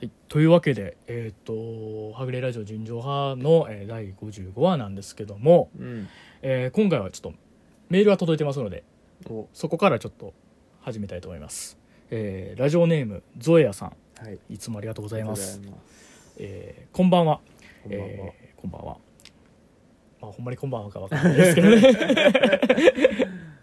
はい、というわけで、えっ、と、はぐれラジオ純情派の、えー第55話なんですけども、うんえー今回はちょっとメールが届いてますので、おそこからちょっと始めたいと思います。えーラジオネーム、ゾエアさん、はいいつもありがとうございます。ありがとうえーこんばんは。ございますえーこんばんは。まあ、ほんまにこんばんはかわかんないですけどね。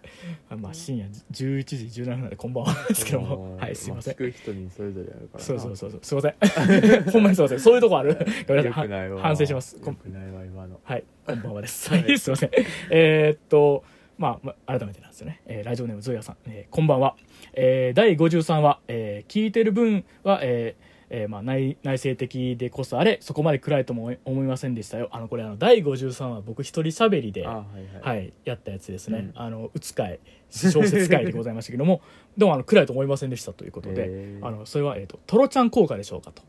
まあ、深夜11時17分なんでこんばんはですけども。はい、すいません聞。く人にそれぞれあるからなそうそうそうそう。すいません。ほんまにすいません。そういうとこある。ごめんなさい。反省します。よくないわ今のはい、こんばんはです。ははいい、すいません。えーっと、まあ、まあ、改めてなんですよね。えーラジオネームゾイヤさん、えーこんばんは。えー第53話、えー聞いてる分は、えーえーまあ、内内省的でこそあれそこまで暗いとも思いませんでしたよ。あのこれあの第53話僕一人喋りであはいはい。はい、やったやつですね、うん。あのうつ会小説会でございましたけども。でもあの暗いと思いませんでしたということで、あのそれは、えー、とトロちゃん効果でしょうかと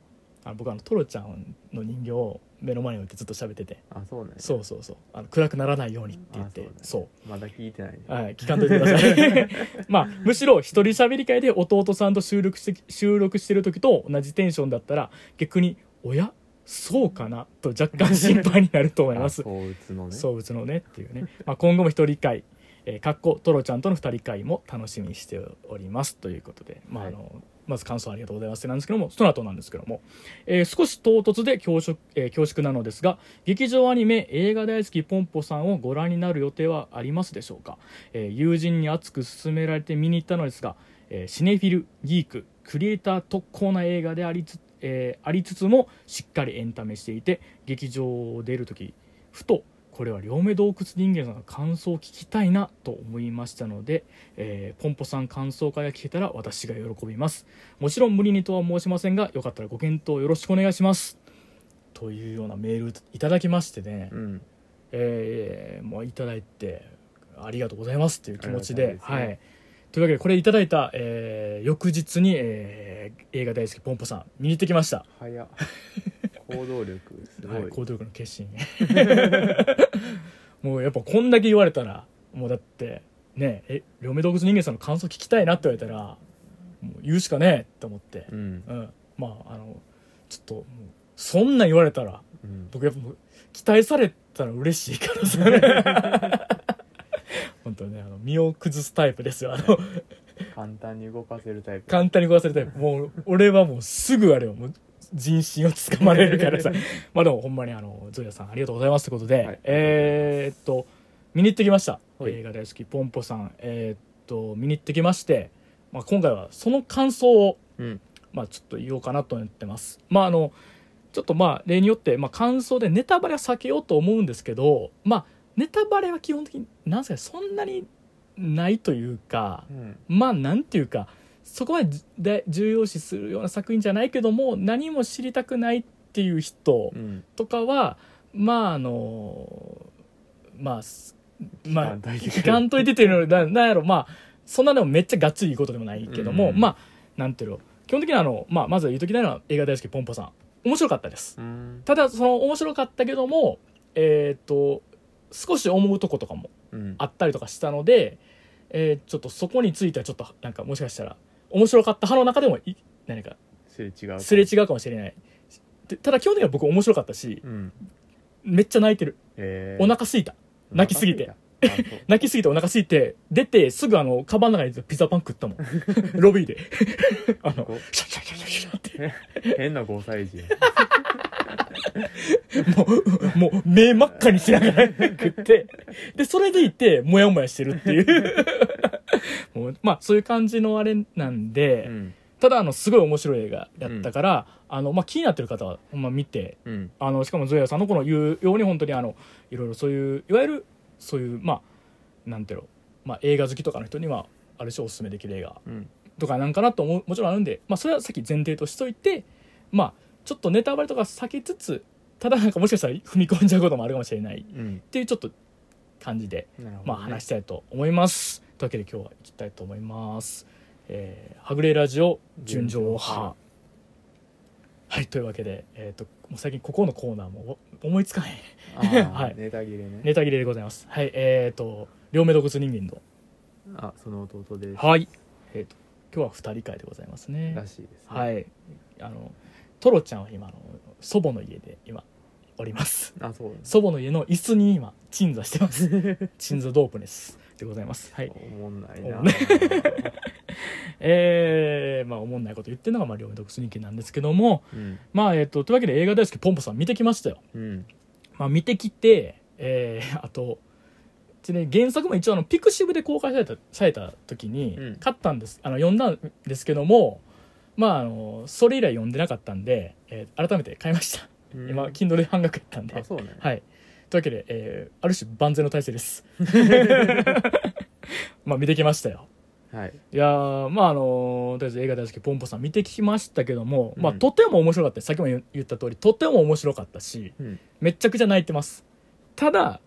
あの僕あのトロちゃんの人形を目の前に置いてずっと喋ってて。あそうねそうそうそう。あの暗くならないようにって言ってあそうねまだ聞いてない。ねはい、聞かんといてください。まあ、むしろ一人喋り会で弟さんと収録して、収録してる時と同じテンションだったら、逆に、おや？そうかな？と若干心配になると思います。あ。そううつのね。そう、うつのねっていうね。まあ、今後も一人会、えー、かっこ、トロちゃんとの二人会も楽しみにしております。ということで、まあ、あの、まず感想ありがとうございます。なんですけども、その後なんですけども、えー少し唐突で恐縮,、えー恐縮なのですが、劇場アニメ映画大好きポンポさんをご覧になる予定はありますでしょうか、えー友人に熱く勧められて見に行ったのですが、えシネフィルギーククリエイター特攻な映画でありつ,、えありつつもしっかりエンタメしていて劇場を出る時ふとこれは両目洞窟人間さんの感想を聞きたいなと思いましたので、えーポンポさん感想会が聞けたら私が喜びます。もちろん無理にとは申しませんがよかったらご検討よろしくお願いします。というようなメールいただきましてね、うん。えーもういただいてありがとうございますっていう気持ちでね。はい。というわけでこれいただいた、えー翌日に、えー映画大好きポンポさん見に行ってきました。早っ 行動力すごい、はい、行動力の決心。もうやっぱこんだけ言われたらもうだってねえ両目洞窟人間さんの感想聞きたいなって言われたらもう言うしかねえって思って、うん。うん、まああのちょっとそんなん言われたらうん。僕やっぱ期待されたら嬉しいからさね。本当ねあの身を崩すタイプですよ。あの簡単に動かせるタイプ。簡単に壊せるタイプ。もう俺はもうすぐあれよ。もう人心をつかまれるからさ。まあでもほんまにあのゾイヤさんありがとうございますってことで、はい。えーっと見に行ってきました、はい。映画大好きポンポさん。えーっと見に行ってきまして、まあ、今回はその感想をうん。まあ、ちょっと言おうかなと思ってます。まああのちょっとまあ例によって、まあ、感想でネタバレは避けようと思うんですけどまあネタバレは基本的になんすかねそんなにないというかうん。まあなんていうかそこまでで重要視するような作品じゃないけども何も知りたくないっていう人うんとかはまああのまあすまあ聞かんといて聞かんといてっていうのはななんやろまあそんなでもめっちゃがっつりいいことでもないけども、うん。まあなんていうの基本的にはあの、まあ、まずは言うときたいのは映画大好きポンポさん。面白かったです。うん。ただその面白かったけどもえっ、と少し思うとことかもうん。あったりとかしたので、えーちょっとそこについてはちょっとなんかもしかしたら面白かった派の中でもい何かすれ違うすれ違うかもしれない。でただ基本的には僕面白かったしうん。めっちゃ泣いてる。えー。お腹すいた。泣きすぎて。泣きすぎてお腹すいて出てすぐあのカバンの中にピザパン食ったもん。ロビーで。あのこシャシャシャシャシャって。う変な5歳児やもう、もう、目真っ赤にしながら食って、で、それでいて、もやもやしてるっていう。もうまあ、そういう感じのあれなんで、うん。ただ、あの、すごい面白い映画やったから、あの、まあ、気になってる方は、ほんま見て、うん。あの、しかもゾエヤさんのこの言うように、本当にあの、いろいろそういう、いわゆる、そういう、まあ、なんていうの、まあ、映画好きとかの人には、ある種おすすめできる映画うん。とかなんかなと思うもちろんあるんで、まあ、それはさっき前提としといてまあちょっとネタバレとか避けつつただなんかもしかしたら踏み込んじゃうこともあるかもしれないっうん。ていうちょっと感じで、ね。まあ、話したいと思いますというわけで今日は行きたいと思います、えーはぐれラジオ純情派。はいというわけで、えー、ともう最近ここのコーナーもお思いつかへん はい。ネタ切れね。ネタ切れでございます。はいえっ、と両目洞窟人間の。あその弟です。はい。えっ、と今日は二人会でございますね。らしいですね。はい。あのトロちゃんは今あの祖母の家で今おります。あそう祖母の家の椅子に今鎮座してます。鎮座ドープネスでございます。はい。おもんないな。えー、まあおもんないこと言ってるのがまあ両目独身人間なんですけどもうん。まあえっ、とというわけで映画大好きポンポさん見てきましたよ。うん。まあ見てきてえー、あと原作も一応あのピクシブで公開されたされた時にうん。買ったんです、あの読んだんですけどもまああのそれ以来読んでなかったんで、えー改めて買いました、うん。今 Kindle で半額やったんで。あそうね。はいというわけで、えーある種万全の体制です。まあ見てきましたよ。はい。いやーまああのとりあえず映画大好きポンポさん見てきましたけども、まあうんとても面白かった。さっきも言言った通りとても面白かったしうん。めっちゃくちゃ泣いてます。ただ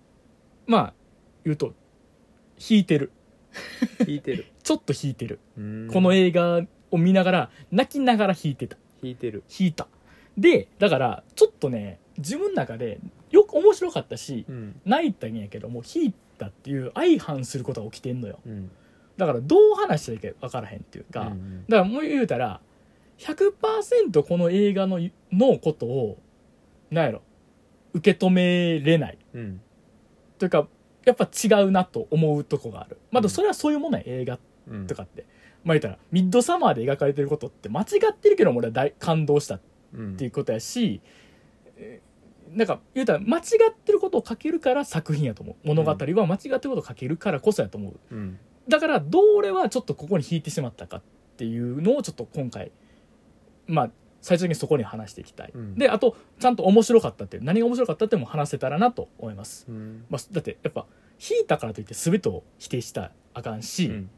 まあ言うと引いてる。引いてる。ちょっと引いてる、うん。この映画を見ながら泣きながら引いてた。引いてる。引いた。でだからちょっとね自分の中でよく面白かったしうん。泣いたんやけども引いたっていう相反することが起きてんのよ。うん。だからどう話していいか分からへんっていうか、うんだからもう言うたら100%この映画ののことをなんやろ受け止めれない。うん。というかやっぱ違うなと思うとこがある。まだそれはそういうもんな映画うん。とかって、まあ言ったらミッドサマーで描かれてることって間違ってるけども俺は大感動したっうんていうことやし、えーなんか言うたら間違ってることを書けるから作品やと思う。物語は間違ってることを書けるからこそやと思う。うん。だからどう俺はちょっとここに引いてしまったかっていうのをちょっと今回まあ最終的にそこに話していきたい、うん。であとちゃんと面白かったっていう何が面白かったっても話せたらなと思います、うん。まあ、だってやっぱ引いたからといって全てを否定したらあかんし、うん。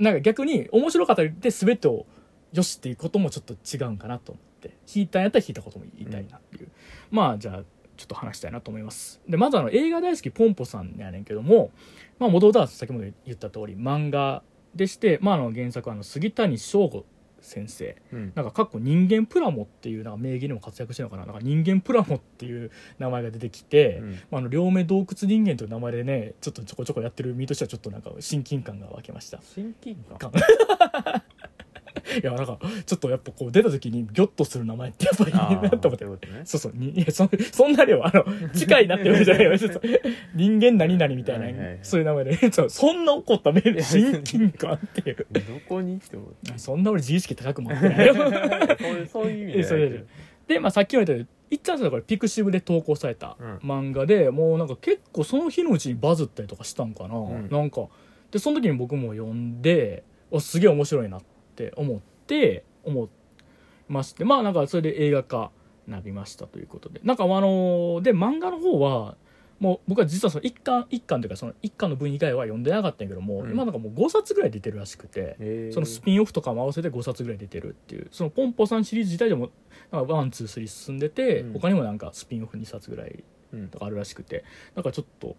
なんか逆に面白かったで全てをよしっていうこともちょっと違うんかなと思って。引いたんやったら引いたことも言いたいなっていう、まあじゃあちょっと話したいなと思います。でまずあの映画大好きポンポさんやねんけどもまあ元々は先ほど言った通り漫画でして、まあ、あの原作はあの杉谷翔吾先生。うん。なんかかっこ人間プラモっていうなんか名義にも活躍してるのかな。なんか人間プラモっていう名前が出てきて、うん。まあ、あの両目洞窟人間という名前でねちょっとちょこちょこやってる身としてはちょっとなんか親近感が湧きました。親近感？いやなんかちょっとやっぱこう出た時にギョッとする名前ってやっぱりいいあなと思って。ね。そうそう。にいやそ そんな量あの近いなって言われじゃない。よちょっと人間何々みたいな、はいはいはい。そういう名前で。そうそんな怒ったメール親近感っていう。どこにって思っそんな俺自意識高くもあってないよ。てそういう意味でで、まあ、さっきも言ったようにいっちゃんさんこれピクシブで投稿された。うん。漫画で、もうなんか結構その日のうちにバズったりとかしたんかな、ん。なんかでその時に僕も読んでおすげえ面白いなって思って思いましてまあなんかそれで映画化なりましたということで。なんかあので漫画の方はもう僕は実はその一巻一巻というかその一巻の分以外は読んでなかったんやけども、うん。今なんかもう5冊ぐらい出てるらしくて、そのスピンオフとかも合わせて5冊ぐらい出てるっていうそのポンポさんシリーズ自体でもワンツースリー進んでて、うん。他にもなんかスピンオフ2冊ぐらいうんとかあるらしくてなんかちょっと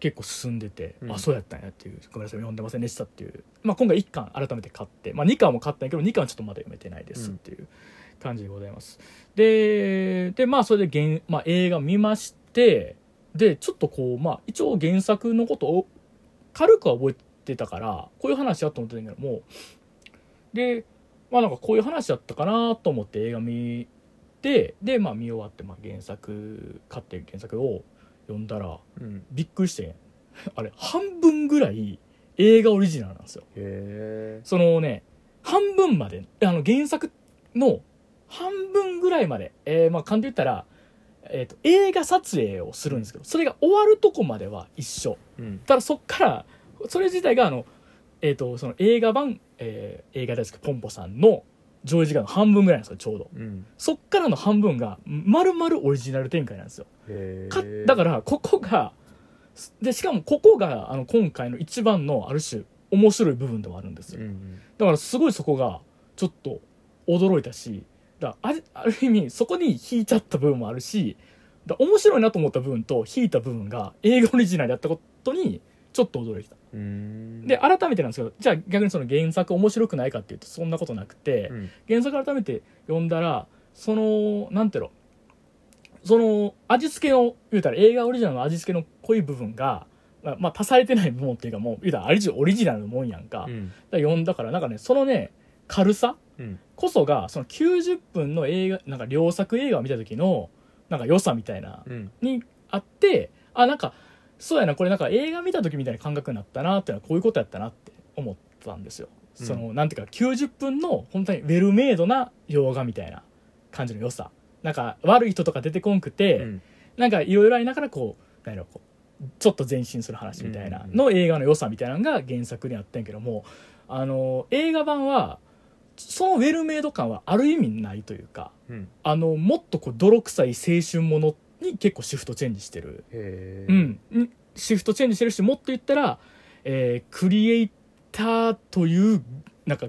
結構進んでて、うん。あそうやったんやっていうごめんなさい読んでませんでしたっていう、まあ、今回1巻改めて買って、まあ、2巻も買ったんやけど2巻はちょっとまだ読めてないですっていう感じでございます、ででまあそれで原、まあ、映画見ましてでちょっとこうまあ一応原作のことを軽くは覚えてたからこういう話やと思ってたんやけどもでまあなんかこういう話だったかなと思って映画見てでまあ見終わって、まあ、原作買って原作を読んだらうん。びっくりして あれ半分ぐらい映画オリジナルなんですよ。へそのね半分まであの原作の半分ぐらいまで、えーまあ簡単に言ったら、えーと映画撮影をするんですけどそれが終わるとこまでは一緒。えうん。ただそっからそれ自体があの、えー、とその映画版、えー映画大好きポンポさんの上映時間の半分ぐらいなんですよちょうど。うん。そっからの半分が丸々オリジナル展開なんですよ。へかだかららここがでしかもここがあの今回の一番のある種面白い部分でもあるんですよ、うんだからすごいそこがちょっと驚いたしだあるある意味そこに引いちゃった部分もあるしだ面白いなと思った部分と引いた部分が映画オリジナルやったことにちょっと驚いたうんで改めてなんですけどじゃあ逆にその原作面白くないかっていうとそんなことなくて、うん。原作改めて読んだらそのなんていうのその味付けの言うたら映画オリジナルの味付けの濃い部分がまあまあ足されてない部分っていうかもう言うたらあれオリジナルのもんやんか,、うん。読んだからなんかねそのね軽さうん。こそがその90分の映画なんか良作映画を見た時のなんか良さみたいなうん。にあってあなんかそうやなこれなんか映画見た時みたいな感覚になったなっていうのはこういうことやったなって思ったんですよ。うん。そのなんていうか90分の本当にウェルメイドな洋画みたいな感じの良さ。なんか悪い人とか出てこんくて、うん。なんかいろいろありながらこうなんやろこうちょっと前進する話みたいなの映画の良さみたいなのが原作にあったんやけどもあの映画版はそのウェルメイド感はある意味ないというかうん。あのもっとこう泥臭い青春ものに結構シフトチェンジしてる、うん、んシフトチェンジしてるしもっと言ったら、えークリエイターというなんか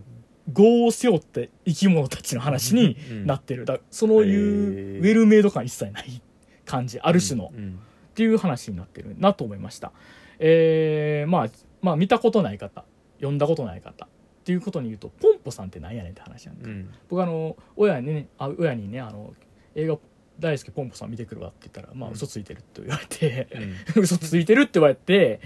業を背負って生き物たちの話になってる。だそういうウェルメイド感一切ない感じある種の、っうん。ていう話になってるなと思いました。えー、まあまあ見たことない方読んだことない方。っていうことに言うとポンポさんって何やねんって話なんでうん。僕あの親にねあ親にねあの映画大好きポンポさん見てくるわって言ったらまあうん。嘘ついてるって言われて、うん。嘘ついてるって言われて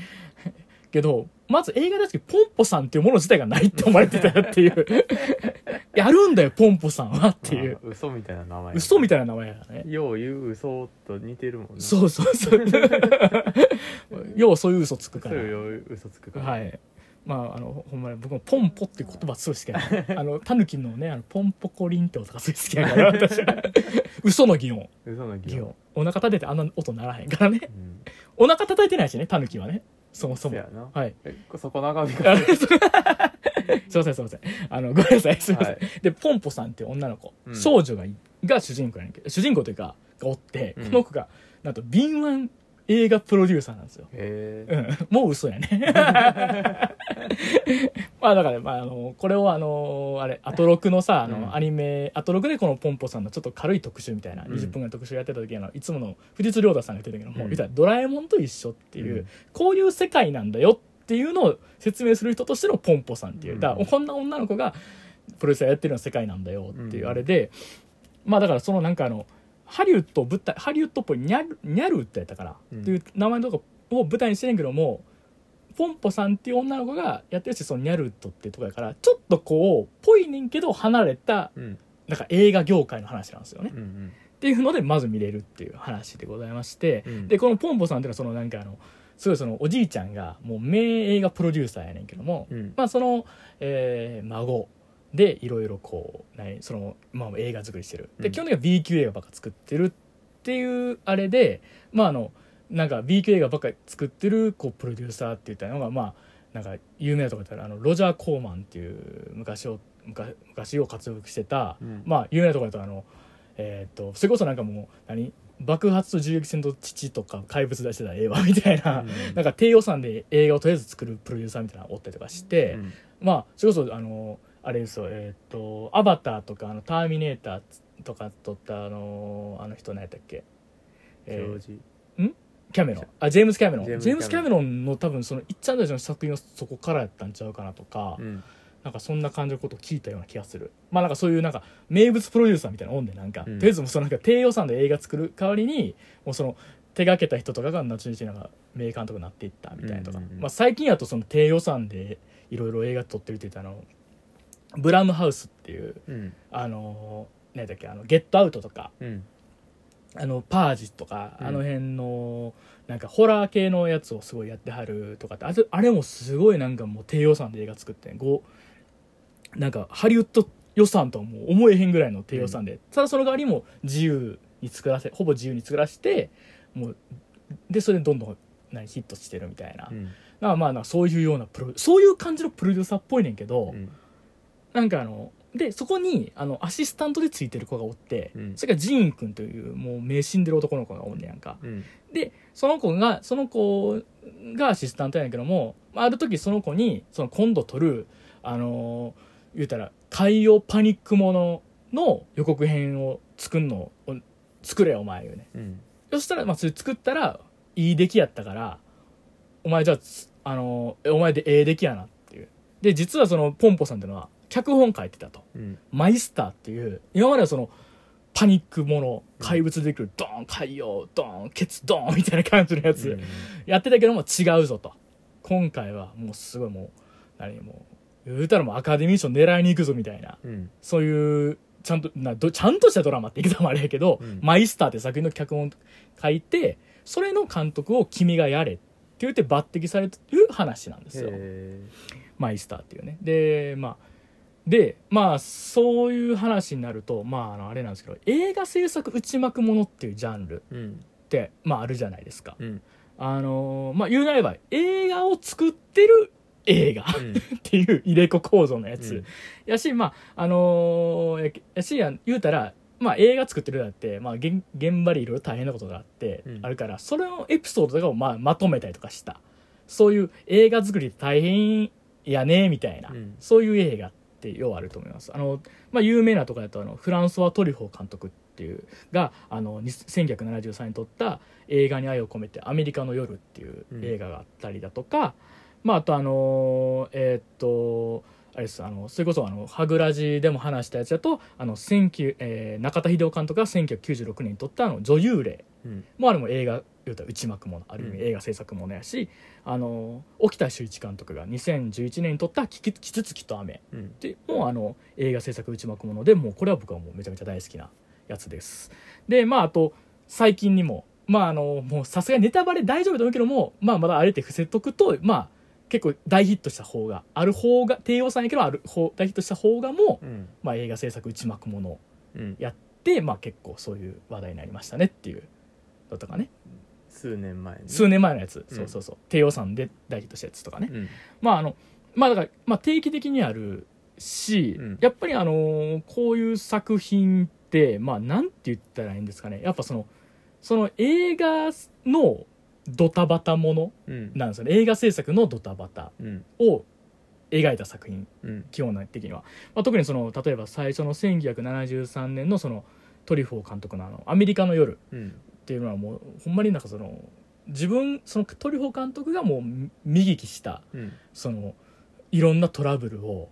けどまず映画大好きポンポさんっていうもの自体がないって思われてたっていう。やるんだよポンポさんはっていう。まあ嘘みたいな名前嘘みたいな名前やね。よう言う嘘と似てるもんなそうそうそう。ようそういう嘘つくから。そういう嘘つくから。はいまああのほんまに僕もポンポって言葉すごい好きやね あのタヌキのねあのポンポコリンって音がすごい好きやから私。は 嘘の擬音。嘘の擬音。擬音。お腹立ててあんな音ならへんからね。うん。お腹叩いてないしねタヌキはね。そもそも。そやな。はい。えそこ長引あか すいませんすいません。あのごめんなさい。すいません、はいでポンポさんって女の子、うん。少女がいが主人公やねんけど主人公というかがおって、うん。この子がなんと敏腕映画プロデューサーなんですよ。うん、もう嘘やね。まあだから、まあ、あのこれをあのあれアトロクのさあの、うん。アニメアトロクでこのポンポさんのちょっと軽い特集みたいな、うん。20分ぐらいの特集やってた時あのいつもの藤津亮太さんが言ってたけども、うたらドラえもんと一緒っていう、うん。こういう世界なんだよっていうのを説明する人としてのポンポさんっていう、うん。だからこんな女の子がプロレスやってるような世界なんだよっていううんあれで、まあだからそのなんかあのハリウッドを舞台ハリウッドっぽいニャルニャルってやったかな、うん。っていう名前のとこを舞台にしてんけどもポンポさんっていう女の子がやってるしそのニャルットっていうとこやからちょっとこうぽいねんけど離れたうん。なんか映画業界の話なんですよね、っうん。ていうのでまず見れるっていう話でございまして、うん。でこのポンポさんっていうのはそのなんかあのすごいそのおじいちゃんがもう名映画プロデューサーやねんけども、うん。まあその、えー孫でいろいろこう何その、まあ、映画作りしてる。でうん。基本的には B 級映画ばっか作ってるっていうあれでまああのなんか B 級映画ばっかり作ってるこうプロデューサーって言ったのがまあなんか有名なとこだったらあのロジャー・コーマンっていう昔を昔昔を活躍してた、うん。まあ有名なとこだとあのえーっとそれこそなんかもう何爆発と銃撃戦と父とか怪物出してた映画みたいな、うん。なんか低予算で映画をとりあえず作るプロデューサーみたいなのがおったりとかして、うん。まあそれこそあのあれですよえっ、と「アバター」とかあの「ターミネーター」とか撮ったあのあの人何やったっけ、えージョージキャメロン。あジェームス・キャメロン。ジェームズキャメロン。の多分そのいっちゃんたちの作品はそこからやったんちゃうかなとか、うん。なんかそんな感じのことを聞いたような気がする。まあなんかそういうなんか名物プロデューサーみたいなもんでなんか、うん。とりあえずもうそのなんか低予算で映画作る代わりにもうその手がけた人とかが後々なんか名監督になっていったみたいなとか、まあ、最近やとその低予算でいろいろ映画撮ってるって言ったあのブラムハウスっていううん。あの何だっけあのゲットアウトとかうん。あのパージとか、うん。あの辺のなんかホラー系のやつをすごいやってはるとかってあれあれもすごいなんかもう低予算で映画作ってん。ごなんかハリウッド予算とはもう思えへんぐらいの低予算で、ただその代わりも自由に作らせほぼ自由に作らせてもうでそれでどんどん何ヒットしてるみたいな、うん。まあまあそういうようなプロそういう感じのプロデューサーっぽいねんけど、うんなんかあのでそこにあのアシスタントでついてる子がおって、うん。それがジーン君というもう目死んでる男の子がおんねやんか。うん。でその子がその子がアシスタントやねんけどもある時その子にその今度撮るあのー言うたら海洋パニックものの予告編を作んのを作れよお前言うね。うん。そしたら、まあ、それ作ったらいい出来やったからお前じゃあつあのーえお前でええ出来やなっていう。で実はそのポンポさんっていうのは脚本書いてたと。うん。マイスターっていう今まではそのパニックもの怪物で来るドーン海洋ドーンケツドーンみたいな感じのやつ、やってたけども違うぞと。今回はもうすごいもう何もうウ言うたらもうアカデミー賞狙いに行くぞみたいなうん。そういうちゃんとなどちゃんとしたドラマって言い方もあれやけど、うん。マイスターって作品の脚本書いてそれの監督を君がやれって言って抜擢される話なんですよ。へマイスターっていうね。でまあでまあそういう話になるとまああのあれなんですけど映画制作内幕ものっていうジャンルーうんってまああるじゃないですか。うん。あのまあ言うなれば映画を作ってる映画うん。っていう入れ子構造のやつ、うん。やしまああのややしや言うたらまあ映画作ってるだって、まあ、現現場でいろいろ大変なことがあって、うん。あるからそれのエピソードとかをまあまとめたりとかした。そういう映画作りって大変やねみたいな、うん。そういう映画っってようあると思います。あの、まあ、有名なところだとあのフランソワ・トリフォー監督っていうがあの1973年に撮った映画に愛を込めて「アメリカの夜」っていう映画があったりだとか、まあ、あとあのえーっとあれですあのそれこそあのハグラジでも話したやつだとあのえー中田秀夫監督が1996年に撮ったあの女優霊。うん。もうあれも映画言うたら内幕ものある意味うん。映画制作ものやし、あの沖田修一監督が2011年に撮った「キキキツツキと雨」うん。でもうあの映画制作内幕ものでもうこれは僕はもうめちゃめちゃ大好きなやつです。でまああと最近にもまああのもうさすがにネタバレ大丈夫だと思うけどもまあまだあれって伏せとくとまあ結構大ヒットした方がある方が低予算やけどある方大ヒットした方がも、うん。まあ、映画制作内幕ものうん。やってまあ結構そういう話題になりましたねっていうのとかね。数年前に？数年前のやつ、うん。そうそうそう。低予算で大ヒットしたやつとかね、うん。まああのまあだから、まあ、定期的にあるし、うん。やっぱりあのーこういう作品ってまあなんて言ったらいいんですかね。やっぱそのその映画のドタバタものうん。なんですよね。映画制作のドタバタうん。を描いた作品。うん。基本的には、まあ、特にその例えば最初の1973年のそのトリュフォー監督のあの「アメリカの夜」うんっていうのはもうほんまになんかその自分そのトリュフォー監督がもう見聞きしたうん。そのいろんなトラブルを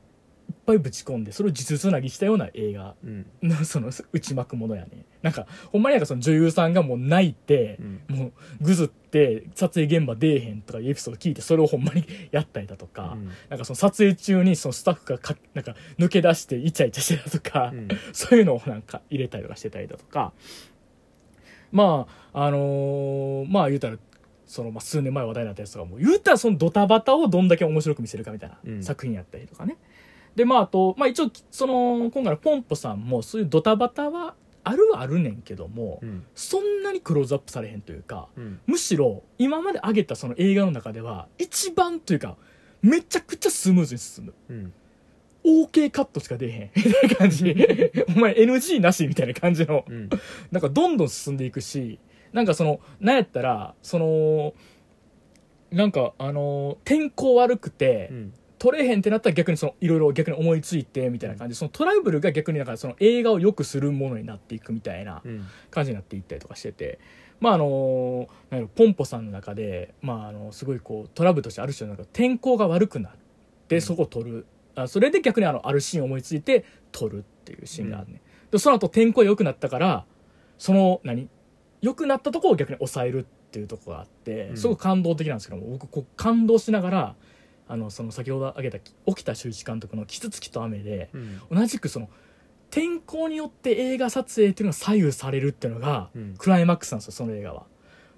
いっぱいぶち込んでそれを実つなぎしたような映画うん。の その内幕ものやね。なんかほんまになんかその女優さんがもう泣いてう、ん。もうぐずって撮影現場出えへんとかいうエピソード聞いてそれをほんまにやったりだとか、うん。なんかその撮影中にそのスタッフがかなんか抜け出してイチャイチャしてたとか、うん。そういうのをなんか入れたりとかしてたりだとかまああのーまあ言うたらそのまあ数年前話題になったやつとかも言うたらそのドタバタをどんだけ面白く見せるかみたいなうん。作品やったりとかね、でまああと、まあ、一応その今回のポンポさんもそういうドタバタはあるはあるねんけども、うん。そんなにクローズアップされへんというかうん。むしろ今まで上げたその映画の中では一番というかめちゃくちゃスムーズに進む。うん OK カットしか出えへん。みたいな感じ。お前 NG なしみたいな感じの。うん。なんかどんどん進んでいくしなんかそのなんやったらそのなんかあの天候悪くてうん。撮れへんってなったら逆にそのいろいろ逆に思いついてみたいな感じ。でそのトラブルが逆になんかその映画を良くするものになっていくみたいなうん。感じになっていったりとかしてて。まああのなんやろポンポさんの中でまああのすごいこうトラブルとしてある種のなんか天候が悪くなってそこを撮る、あそれで逆にあのあるシーンを思いついて撮るっていうシーンがあるね、でその後天候が良くなったからその何？良くなったところを逆に抑えるっていうところがあってうん。すごく感動的なんですけども僕こう感動しながらあのその先ほど挙げた沖田修一監督の「キツツキと雨」でうん。同じくその天候によって映画撮影っていうのが左右されるっていうのがうん。クライマックスなんですよその映画は。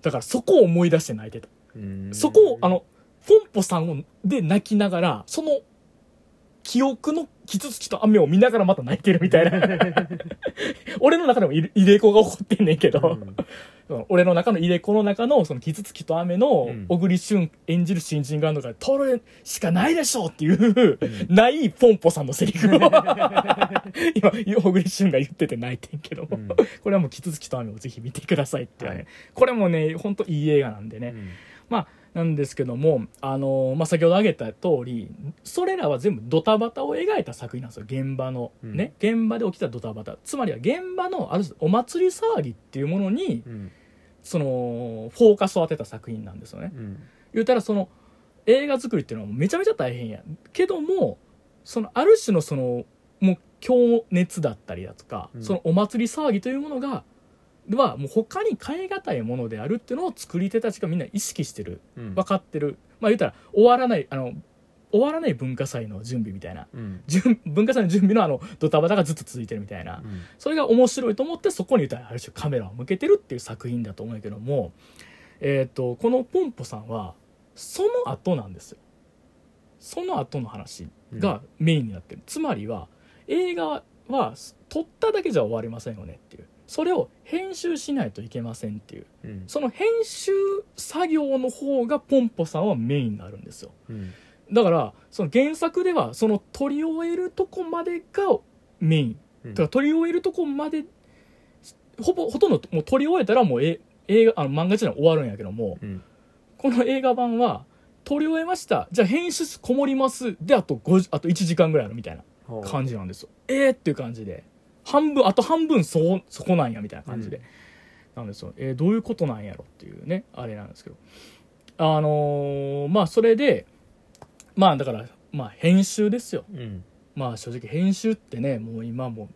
だからそこを思い出して泣いてた。うん。そこをあのポンポさんをで泣きながらその記憶のキツツキと雨を見ながらまた泣いてるみたいな。俺の中でも入れ子が起こってんねんけど、うん。俺の中の入れ子の中のそのキツツキと雨のうん。小栗旬演じる新人ガンドが撮るしかないでしょうっていう、ん。ないポンポさんのセリフを。今小栗旬が言ってて泣いてんけど。も、うん。これはもうキツツキと雨をぜひ見てくださいって、ねはい。これもねほんといい映画なんでね、うん。まあなんですけども、あのーまあ、先ほど挙げた通りそれらは全部ドタバタを描いた作品なんですよ。現場の、うん。ね。現場で起きたドタバタ。つまりは現場のある種お祭り騒ぎっていうものにうん。そのフォーカスを当てた作品なんですよね。うん。言うたらその映画作りっていうのはめちゃめちゃ大変や。けどもそのある種のそのもう強熱だったりだとか、うん。そのお祭り騒ぎというものがはもう他に変え難いものであるっていうのを作り手たちがみんな意識してる。うん。分かってる。まあ言うたら終わらないあの終わらない文化祭の準備みたいな。うん。準文化祭の準備のあのドタバタがずっと続いてるみたいな。うん。それが面白いと思ってそこに言ったらある種カメラを向けてるっていう作品だと思うんやけども、えー、とこのポンポさんはその後なんですよ。その後の話がメインになってる、つまりは映画は撮っただけじゃ終わりませんよねっていうそれを編集しないといけませんっていう。うん。その編集作業の方がポンポさんはメインになるんですよ。うん。だからその原作ではその撮り終えるとこまでがメイン。うん。だから撮り終えるとこまでほぼほとんどもう撮り終えたらもうえ映画あの漫画自体は終わるんやけどもうん。この映画版は撮り終えました。じゃあ編集室こもります。であと5あと1時間ぐらいあるみたいな感じなんですよ。えーっていう感じで半分あと半分そそこなんやみたいな感じで、うん。なんですよ。えーどういうことなんやろっていうねあれなんですけど。あのーまあそれでまあだからまあ編集ですよ。うん。まあ正直編集ってねもう今もう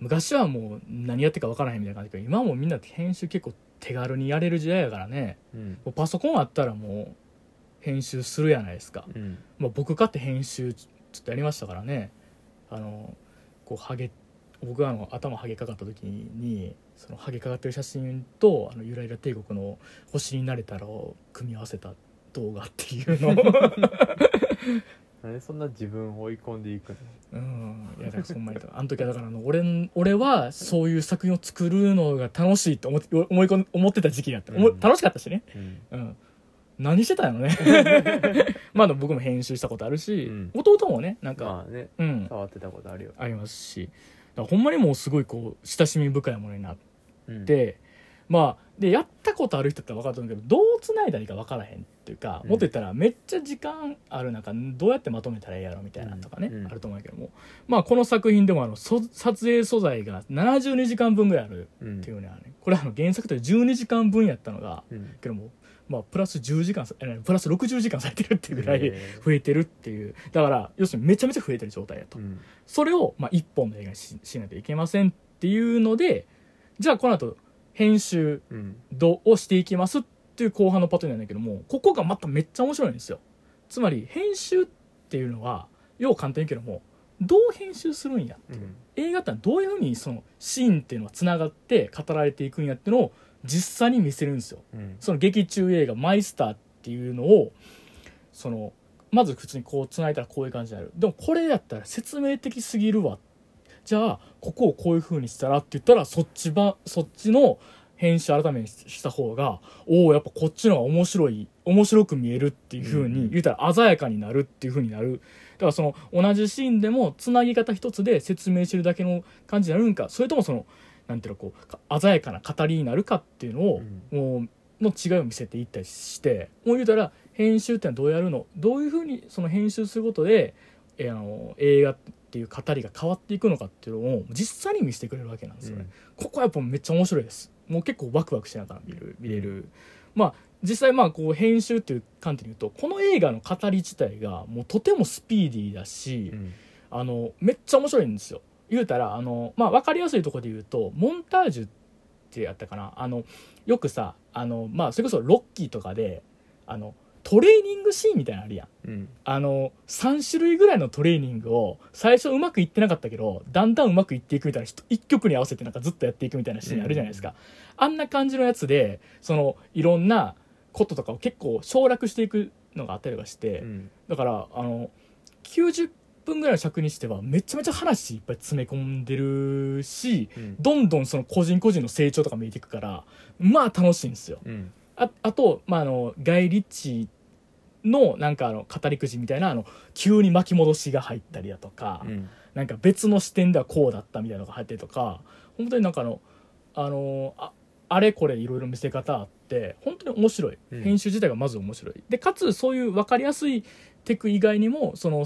昔はもう何やってるか分からへんみたいな感じだけど今はもうみんな編集結構手軽にやれる時代やからね。うん。もうパソコンあったらもう編集するやないですか、うん。まあ、僕かって編集ちょっとやりましたからね。あのこうハゲ僕があの頭ハゲかかった時にそのハゲかかってる写真とあのゆらゆら帝国の星になれたらを組み合わせた動画っていうの。をなんでそんな自分を追い込んでいくの？うん。いやだからそんなにあの時はだからあの俺俺はそういう作品を作るのが楽しいと思って思い込ん思ってた時期だった、うん。楽しかったしね、うん。うん、何してたんやろね？まあ僕も編集したことあるし、うん。弟もねなんか、まあねうん。触ってたことあるよ。ありますしだからほんまにもうすごいこう親しみ深いものになっうん。て、まあでやったことある人って分かると思うけどどう繋いだらいいか分からへんっていうか、うん。もっと言ったらめっちゃ時間ある中どうやってまとめたらいいやろみたいなのとかね、うん。あると思うけども。まあこの作品でもあのそ撮影素材が72時間分ぐらいあるうんっていうのはねこれあの原作で12時間分やったのがうん。けどもまあプラス10時間プラス60時間されてるっていうぐらい増えてるっていう。だから要するにめちゃめちゃ増えてる状態やと。うん。それを、まあ、一本の映画にししないといけませんっていうのでじゃあこの後編集うん。度をしていきますっていう後半のパターンなんだけどもここがまためっちゃ面白いんですよ。つまり編集っていうのは要は簡単に言うけどもどう編集するんやうん。映画ってどういうふうにそのシーンっていうのはつながって語られていくんやっていうのを実際に見せるんですよ。うん。その劇中映画「マイスター」っていうのをそのまず普通にこうつないだらこういう感じになる。でもこれやったら説明的すぎるわ。じゃあここをこういう風にしたらって言ったらそっちばそっちの編集改めにした方がおおやっぱこっちの方が面白い面白く見えるっていう風うんうん。に言ったら鮮やかになるっていう風になる。だからその同じシーンでもつなぎ方一つで説明してるだけの感じになるんか。それともそのなんていうのこうか鮮やかな語りになるかっていうのを、もうの違いを見せていったりしてもう言うたら編集ってのはどうやるの？どういうふうにその編集することで、えーあの映画っていう語りが変わっていくのかっていうのを実際に見せてくれるわけなんですよね、ここはやっぱめっちゃ面白いです。もう結構ワクワクしながら見る見れる、まあ実際まあこう編集っていう観点で言うとこの映画の語り自体がもうとてもスピーディーだし、うん。あのめっちゃ面白いんですよ言うたらあの、まあ、分かりやすいところで言うとモンタージュってやったかな。あのよくさあの、まあ、それこそロッキーとかであのトレーニングシーンみたいなのあるやん。うん。あの3種類ぐらいのトレーニングを最初うまくいってなかったけどだんだんうまくいっていくみたいな一一曲に合わせてなんかずっとやっていくみたいなシーンあるじゃないですか、あんな感じのやつでそのいろんなこととかを結構省略していくのがあったりとかして、うん。だからあの90分ぐらいの尺にしてはめちゃめちゃ話いっぱい詰め込んでるしうん。どんどんその個人個人の成長とか見えていくからまあ楽しいんですよ。うん。ああと、まあ、あのガイ・リッチのなんかあの語り口みたいなあの急に巻き戻しが入ったりだとか、うん。なんか別の視点ではこうだったみたいなのが入ったりとか本当になんかあのあのああれこれいろいろ見せ方あって本当に面白い、うん。編集自体がまず面白い。でかつそういう分かりやすいテク以外にもその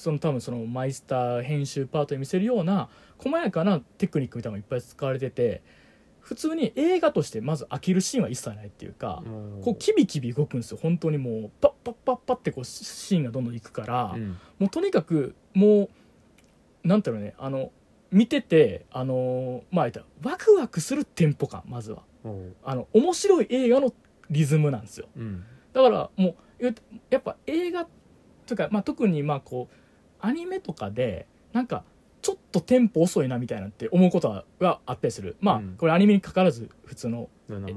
その多分そのマイスター編集パートに見せるような細やかなテクニックみたいなのがいっぱい使われてて普通に映画としてまず飽きるシーンは一切ないっていうか、もこうキビキビ動くんですよ。本当にもうパッパッパッパってこうシーンがどんどんいくから、うん。もうとにかくもうなんていうのねあの見ててあのまあ言ったらワクワクするテンポ感まずは。あの面白い映画のリズムなんですよ。うん。だからもうやっぱ映画というか、まあ、特にまあこうアニメとかでなんかちょっとテンポ遅いなみたいなって思うことははあったりする。まあ、うん。これアニメにかかわらず普通のどんな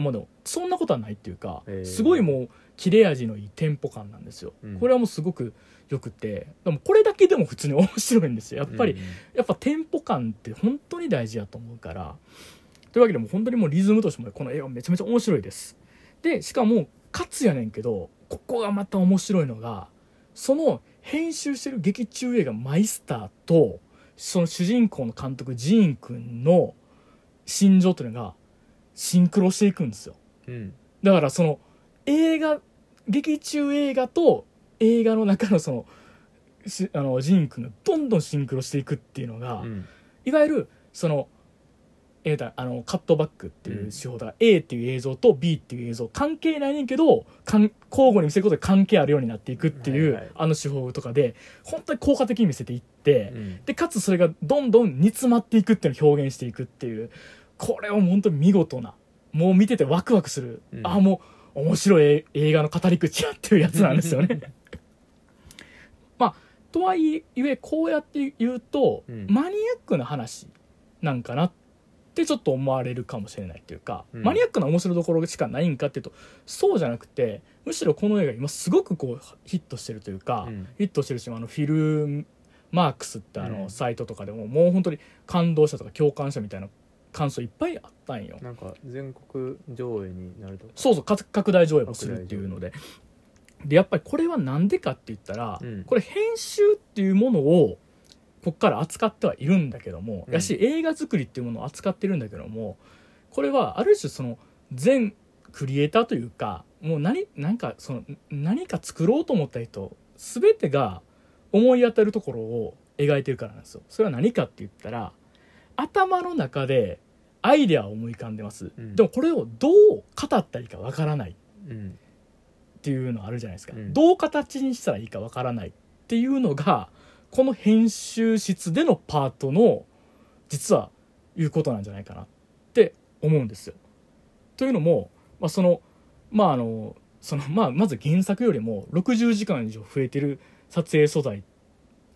もんでも。そんなことはないっていうか、へー。すごいもう切れ味のいいテンポ感なんですよ、うん。これはもうすごくよくて。でもこれだけでも普通に面白いんですよ。やっぱり、うんやっぱテンポ感って本当に大事やと思うから。というわけでもう本当にもうリズムとしてもこの映画めちゃめちゃ面白いです。でしかもかつやねんけどここがまた面白いのがその編集してる劇中映画マイスターとその主人公の監督ジーン君の心情というのがシンクロしていくんですよ。うん。だからその映画劇中映画と映画の中のそのしあのジーン君がどんどんシンクロしていくっていうのが、うん。いわゆるそのえーだあのカットバックっていう手法だ、A っていう映像と B っていう映像。関係ないねんけどかん交互に見せることで関係あるようになっていくっていう、はいはい。あの手法とかで本当に効果的に見せていって、うん。でかつそれがどんどん煮詰まっていくっていうのを表現していくっていうこれは本当に見事なもう見ててワクワクする、うん。ああもう面白い映画の語り口やっていうやつなんですよね。まあとはいえこうやって言うと、うん。マニアックな話なんかなってちょっと思われるかもしれないっていうか、うん。マニアックな面白いところしかないんかっていうとそうじゃなくてむしろこの映画今すごくこうヒットしてるというか、うん。ヒットしてるしあのフィルマークスってあうん。のサイトとかでももう本当に感動したとか共感したみたいな感想いっぱいあったんよ。なんか全国上映になるとか。そうそうか拡大上映もするっていうので。でやっぱりこれは何でかって言ったら、うん。これ編集っていうものをこっから扱ってはいるんだけども、うん。やし映画作りっていうものを扱ってるんだけどもこれはある種その全クリエイターというかもう何なんかその何か作ろうと思った人全てが思い当たるところを描いてるからなんですよ。それは何かって言ったら頭の中でアイデアを思い浮かんでます、うん。でもこれをどう語ったらいいかわからない。うん。っていうのあるじゃないですか、うん。どう形にしたらいいかわからないっていうのがこの編集室でのパートの実はいうことなんじゃないかなって思うんですよ。というのも、まあ、そのまああのそのまあまず原作よりも60時間以上増えてる撮影素材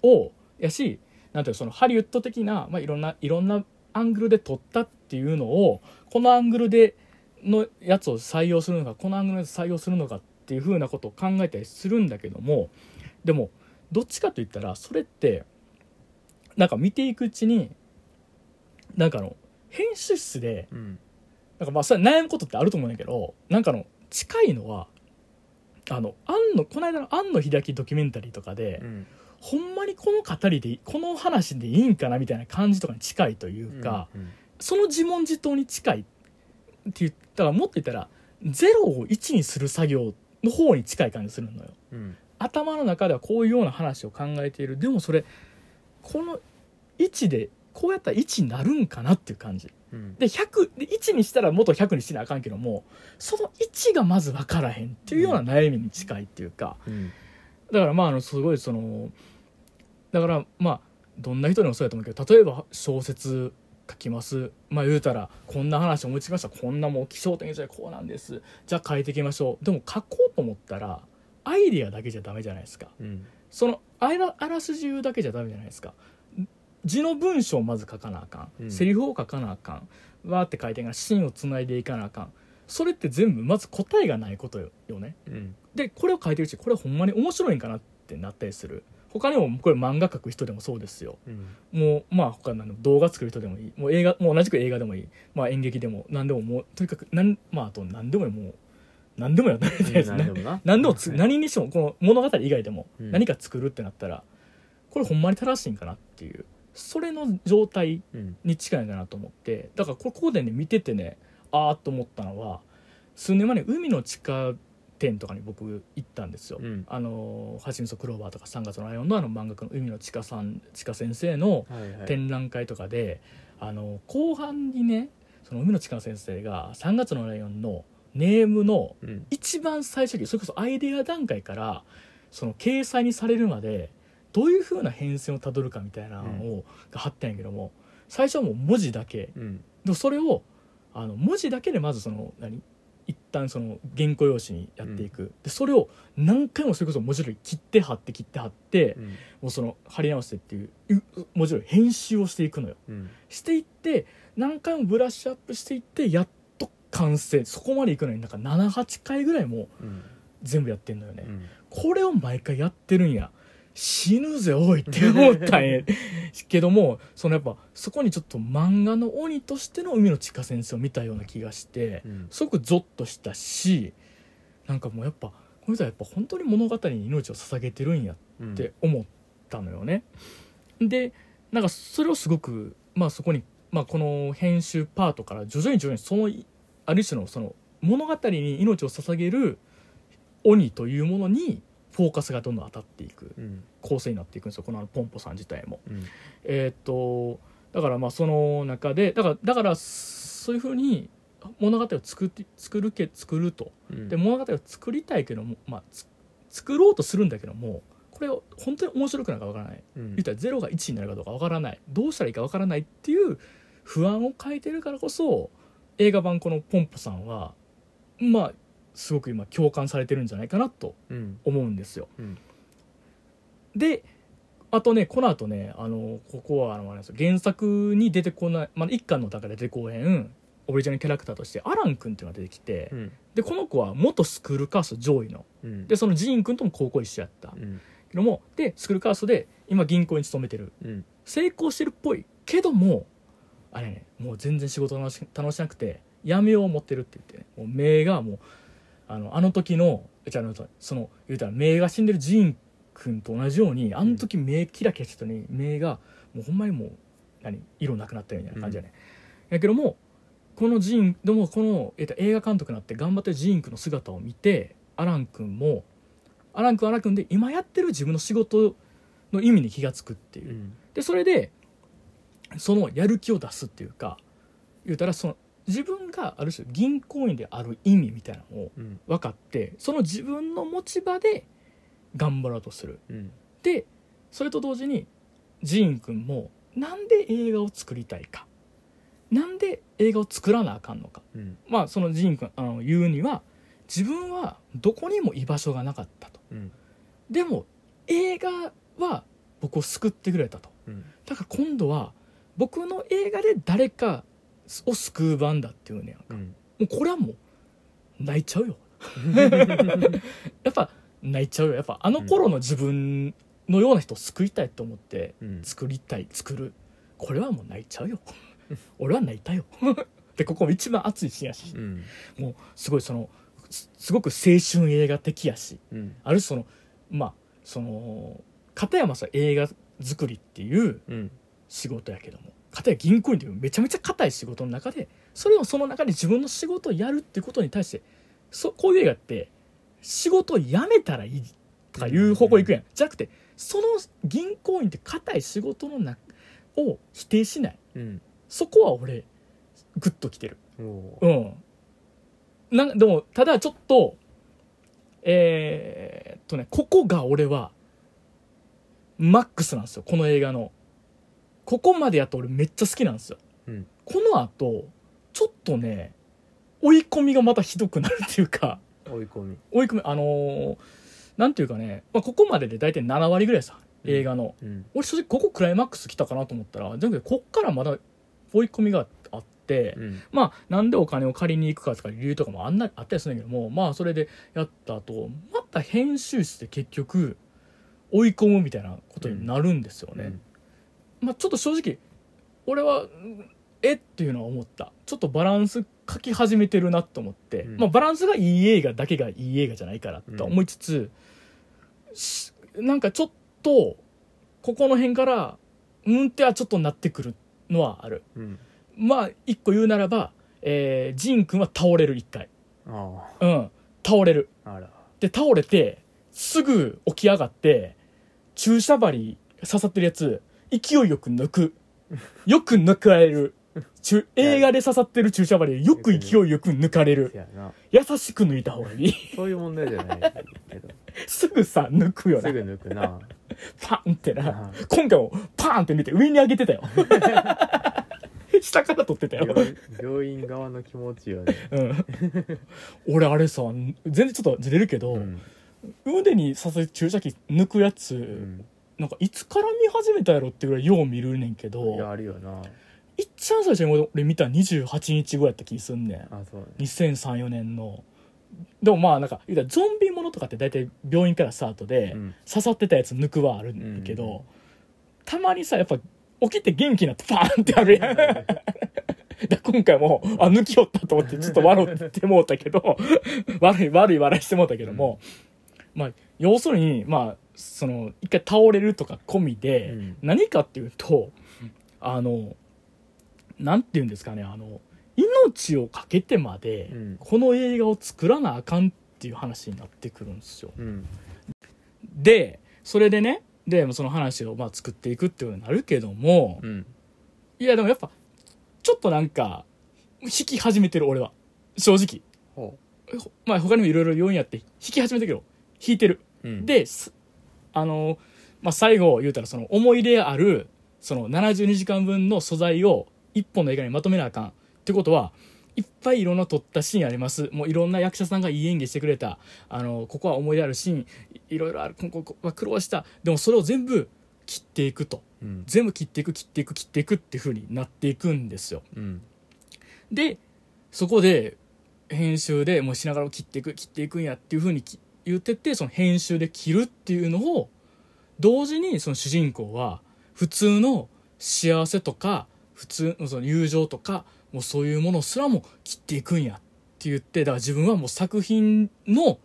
をやしなんていうのそのハリウッド的な、まあ、いろんないろんなアングルで撮ったっていうのをこのアングルでのやつを採用するのかこのアングルで採用するのかっていうふうなことを考えたりするんだけどもでもどっちかといったらそれってなんか見ていくうちになんかあの編集室でうん。なんかまあそれ悩むことってあると思うんだけどなんかあの近いのはあの庵野この間の庵野秀明ドキュメンタリーとかで、うん。ほんまにこの語りでこの話でいいんかなみたいな感じとかに近いというか、うんその自問自答に近いって言ったらもっと言ったら0を1にする作業の方に近い感じするのよ。うん頭の中ではこういうような話を考えている。でもそれこの1でこうやったら1になるんかなっていう感じ。うん。で100で1にしたら元100にしなあかんけどもその1がまず分からへんっていうような悩みに近いっていうか、うん。だからまああのすごいそのだからまあどんな人でもそうやと思うけど例えば小説書きます。まあ言うたらこんな話思いつきました。こんなもう気象点じゃこうなんです。じゃあ書いていきましょう。でも書こうと思ったらアイディアだけじゃダメじゃないですか。うん。そのあらあらすじ言うだけじゃダメじゃないですか。字の文章をまず書かなあかん、うん。セリフを書かなあかん。わーって書いてが芯をつないでいかなあかん。それって全部まず答えがないことよね。うん。でこれを書いてるうちこれほんまに面白いんかなってなったりする。他にもこれ漫画描く人でもそうですよ。うん。もうまあ他の動画作る人でもいい。もう映画もう同じく映画でもいい、まあ、演劇でも何でももうとにかくなんまああと何でもいいもう何でもやったらいいですね何でもな。何でもつ何にしてもこの物語以外でもうん。何か作るってなったらこれほんまに正しいんかなっていうそれの状態うんに近いかなと思ってだからこここでね見ててねああと思ったのは数年前に海の地下店とかに僕行ったんですよ。うん。あの「はちみそクローバー」とか「3月のライオン」のあの漫画家の海の地下さん地下先生の展覧会とかで、あの後半にねその海の地下先生が「3月のライオン」のネームのうん。一番最初期それこそアイデア段階からその掲載にされるまでどういう風な変遷をたどるかみたいなのを、が貼ってんやけども最初はもう文字だけ。うん。でもそれをあの文字だけでまずその何？い旦その原稿用紙にやっていく、でそれを何回もそれこそ文字類切って貼って切って貼って、うん。もうその貼り直してっていうう文字類編集をしていくのよ。うん。していって何回もブラッシュアップしていってやっと完成。そこまでいくのになんか78回ぐらいもうん。全部やってんのよね、うん。これを毎回やってるんや。死ぬぜおいって思ったんや。けどもそのやっぱそこにちょっと漫画の鬼としての海野千佳先生を見たような気がしてうん。すごくゾッとしたしなんかもうやっぱこの人はやっぱ本当に物語に命を捧げてるんやうん。って思ったのよね。でなんかそれをすごくまあそこに、まあ、この編集パートから徐々に徐々にそのある種のその物語に命を捧げる鬼というものにフォーカスがどんどん当たっていくうん。構成になっていくんですよこのポンポさん自体も。うん。えーっとだからまあその中でだからだからそういうふうに物語を作って作るけ作ると。うん。で物語を作りたいけども、まあ、つ作ろうとするんだけどもこれを本当に面白くなるかわからない。うん。言ったら0が1になるかどうかわからない。どうしたらいいかわからないっていう不安を書いてるからこそ映画版このポンポさんはまあすごく今共感されてるんじゃないかなとうん。思うんですよ。うん。であとねこの後ねあのここはあの原作に出てこない、まあ、一巻の中で出てこへんオリジナルキャラクターとしてアラン君っていうのが出てきて、うん。でこの子は元スクールカースト上位の。うん。でそのジーン君とも高校一緒やった。うん。けどもでスクールカーストで今銀行に勤めてる。うん。成功してるっぽいけどもあれねもう全然仕事楽し楽しなくてやめよう思ってるって言って、ね、もう目がもうあのあの時のじゃあその言うたら目が死んでるジーン君と同じようにあの時目キラキラしてたのに目がもうほんまにもう何色なくなったみたいな感じやね、やけどもこのジーンでもこの、えっと、映画監督になって頑張ってるジーン君の姿を見てアラン君もアラン君アラン君で今やってる自分の仕事の意味に気が付くっていう。う、ん。でそれでそのやる気を出すっていうか言うたらその自分がある種銀行員である意味みたいなのをうん。分かってその自分の持ち場で頑張ろうとする。うん。でそれと同時にジーン君もなんで映画を作りたいか。なんで映画を作らなあかんのか。うん。まあそのジーン君あの言うには自分はどこにも居場所がなかったと。うん。でも映画は僕を救ってくれたと。うん。だから今度は僕の映画で誰かを救う番だっていうねやんか。うん。もうこれはもう泣いちゃうよ。やっぱ泣いちゃうよ。やっぱあの頃の自分のような人を救いたいと思ってうん。作りたい作る。これはもう泣いちゃうよ。俺は泣いたよ。でここ一番熱いシーンやし。うん。もうすごいそのすすごく青春映画的やし。うん。ある種そのまあその片山さん映画作りっていううん仕事やけども。片や銀行員というめちゃめちゃ硬い仕事の中でそれをその中で自分の仕事をやるっていうことに対してそこういう映画って仕事を辞めたらいいとかいう方向行くやん、じゃなくてその銀行員って硬い仕事の中を否定しない。うん。そこは俺グッときてる。う。ん。なんでもただちょっとえー、っとねここが俺はマックスなんですよ。この映画のここまでやっと俺めっちゃ好きなんですよ。うん。この後ちょっとね追い込みがまたひどくなるっていうか。追い込み。追い込みあのーなんていうかね、まあ、ここまでで大体7割ぐらいさ映画の、うん。俺正直ここクライマックス来たかなと思ったらだけどこっからまだ追い込みがあって、うん。まあなんでお金を借りに行くかとか理由とかもあんなあったりするんだけどもまあそれでやった後また編集して結局追い込むみたいなことになるんですよね、まあちょっと正直俺はうんえっていうのは思った。ちょっとバランス書き始めてるなと思って、うん。まあバランスがいい映画だけがいい映画じゃないからとは思いつつ、しなんかちょっとここの辺からうんってはちょっとなってくるのはある。うん。まあ一個言うならば、えー、ジン君は倒れる一回。あうん。倒れる。で倒れてすぐ起き上がって注射針刺さってるやつ勢いよく抜く。よく抜かれる。映画で刺さってる注射針よく勢いよく抜かれる。優しく抜いた方がいいそういう問題じゃないけどすぐさ抜くよなすぐ抜くなパンってな今回もパンって抜いて上に上げてたよ下から撮ってたよ、病病院側の気持ちよねうん、俺あれさ全然ちょっとずれるけど、うん腕に刺す注射器抜くやつ、うんなんかいつから見始めたやろってぐらいよう見るねんけいやどあるよな。いっちゃん最初に俺見た28日後やった気すんねん。あそう。ね2034年の。でもまあなんか言うたらゾンビものとかって大体病院からスタートで、うん。刺さってたやつ抜くはあるんだけど、うんたまにさやっぱ起きて元気になってパーンってあるやん。だから今回もあ抜きよったと思ってちょっと笑ってもうたけど。悪い悪い笑いしてもうたけども、まあ要するにまあその一回倒れるとか込みで、うん。何かっていうとあのなんて言うんですかねあの命を懸けてまで、うん。この映画を作らなあかんっていう話になってくるんですよ。うん。でそれでねでその話をまあ作っていくっていうことになるけども、うん。いやでもやっぱちょっとなんか弾き始めてる俺は。正直。まあ他にもいろいろ要因あって弾き始めてるけど弾いてる。ですあの、まあ、最後言うたらその思い入れあるその72時間分の素材を一本の映画にまとめなあかんってことはいっぱいいろんな撮ったシーンあります。もういろんな役者さんがいい演技してくれた。あのここは思い出あるシーンいいろいろある。ここは苦労した。でもそれを全部切っていくと。うん。全部切っていく切っていく切っていくっていう風になっていくんですよ。うん。でそこで編集でもうしながら切っていく切っていくんやっていう風にき言っててその編集で切るっていうのを同時にその主人公は普通の幸せとか普通のその友情とかもうそういうものすらも切っていくんやって言ってだから自分はもう作品の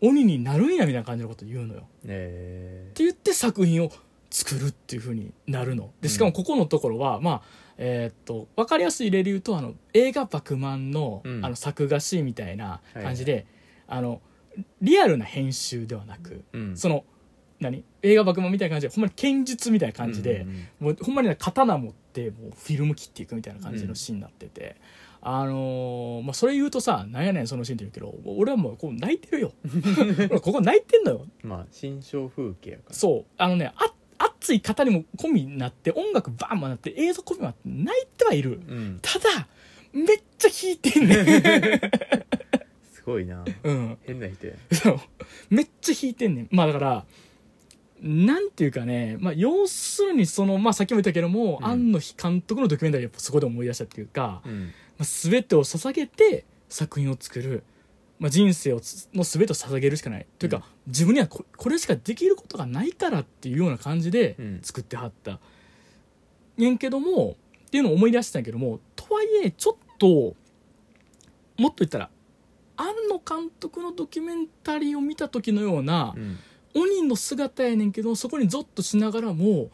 鬼になるんやみたいな感じのこと言うのよ。え。って言って作品を作るっていう風になるの。でしかもここのところは、まあえーっと分かりやすい例で言うとあの映画「バクマンの」うん。あの作画シーンみたいな感じで、あのリアルな編集ではなく、ーうん。その何？映画「バクマン」みたいな感じでほんまに剣術みたいな感じで、うんうんもうほんまにね刀持ってもうフィルム切っていくみたいな感じのシーンになってて、あのーまあ、それ言うとさなんやねんそのシーンって言うけど俺はもうこう泣いてるよ。俺 ここ泣いてんのよ。まあ新象風景やから。そう。あのねあ熱い方にも込みになって音楽バーンもなって映像込みもなって泣いてはいる。うん。ただめっちゃ弾いてんね ごいな。うん。変な人や。そう。めっちゃ弾いてんねん。まあだからなんていうかね、まあ、要するにその、まあ、さっきも言ったけども、うん。庵野秀監督のドキュメンタリーをやっぱそこで思い出したっていうか、うん。まあ、全てを捧げて作品を作る、まあ、人生をつの全てを捧げるしかない。というか、うん。自分にはここれしかできることがないからっていうような感じでうん。作ってはった、やんけどもっていうのを思い出したんやけどもとはいえちょっともっと言ったら庵野監督のドキュメンタリーを見た時のようなうん。鬼の姿やねんけどそこにゾッとしながらも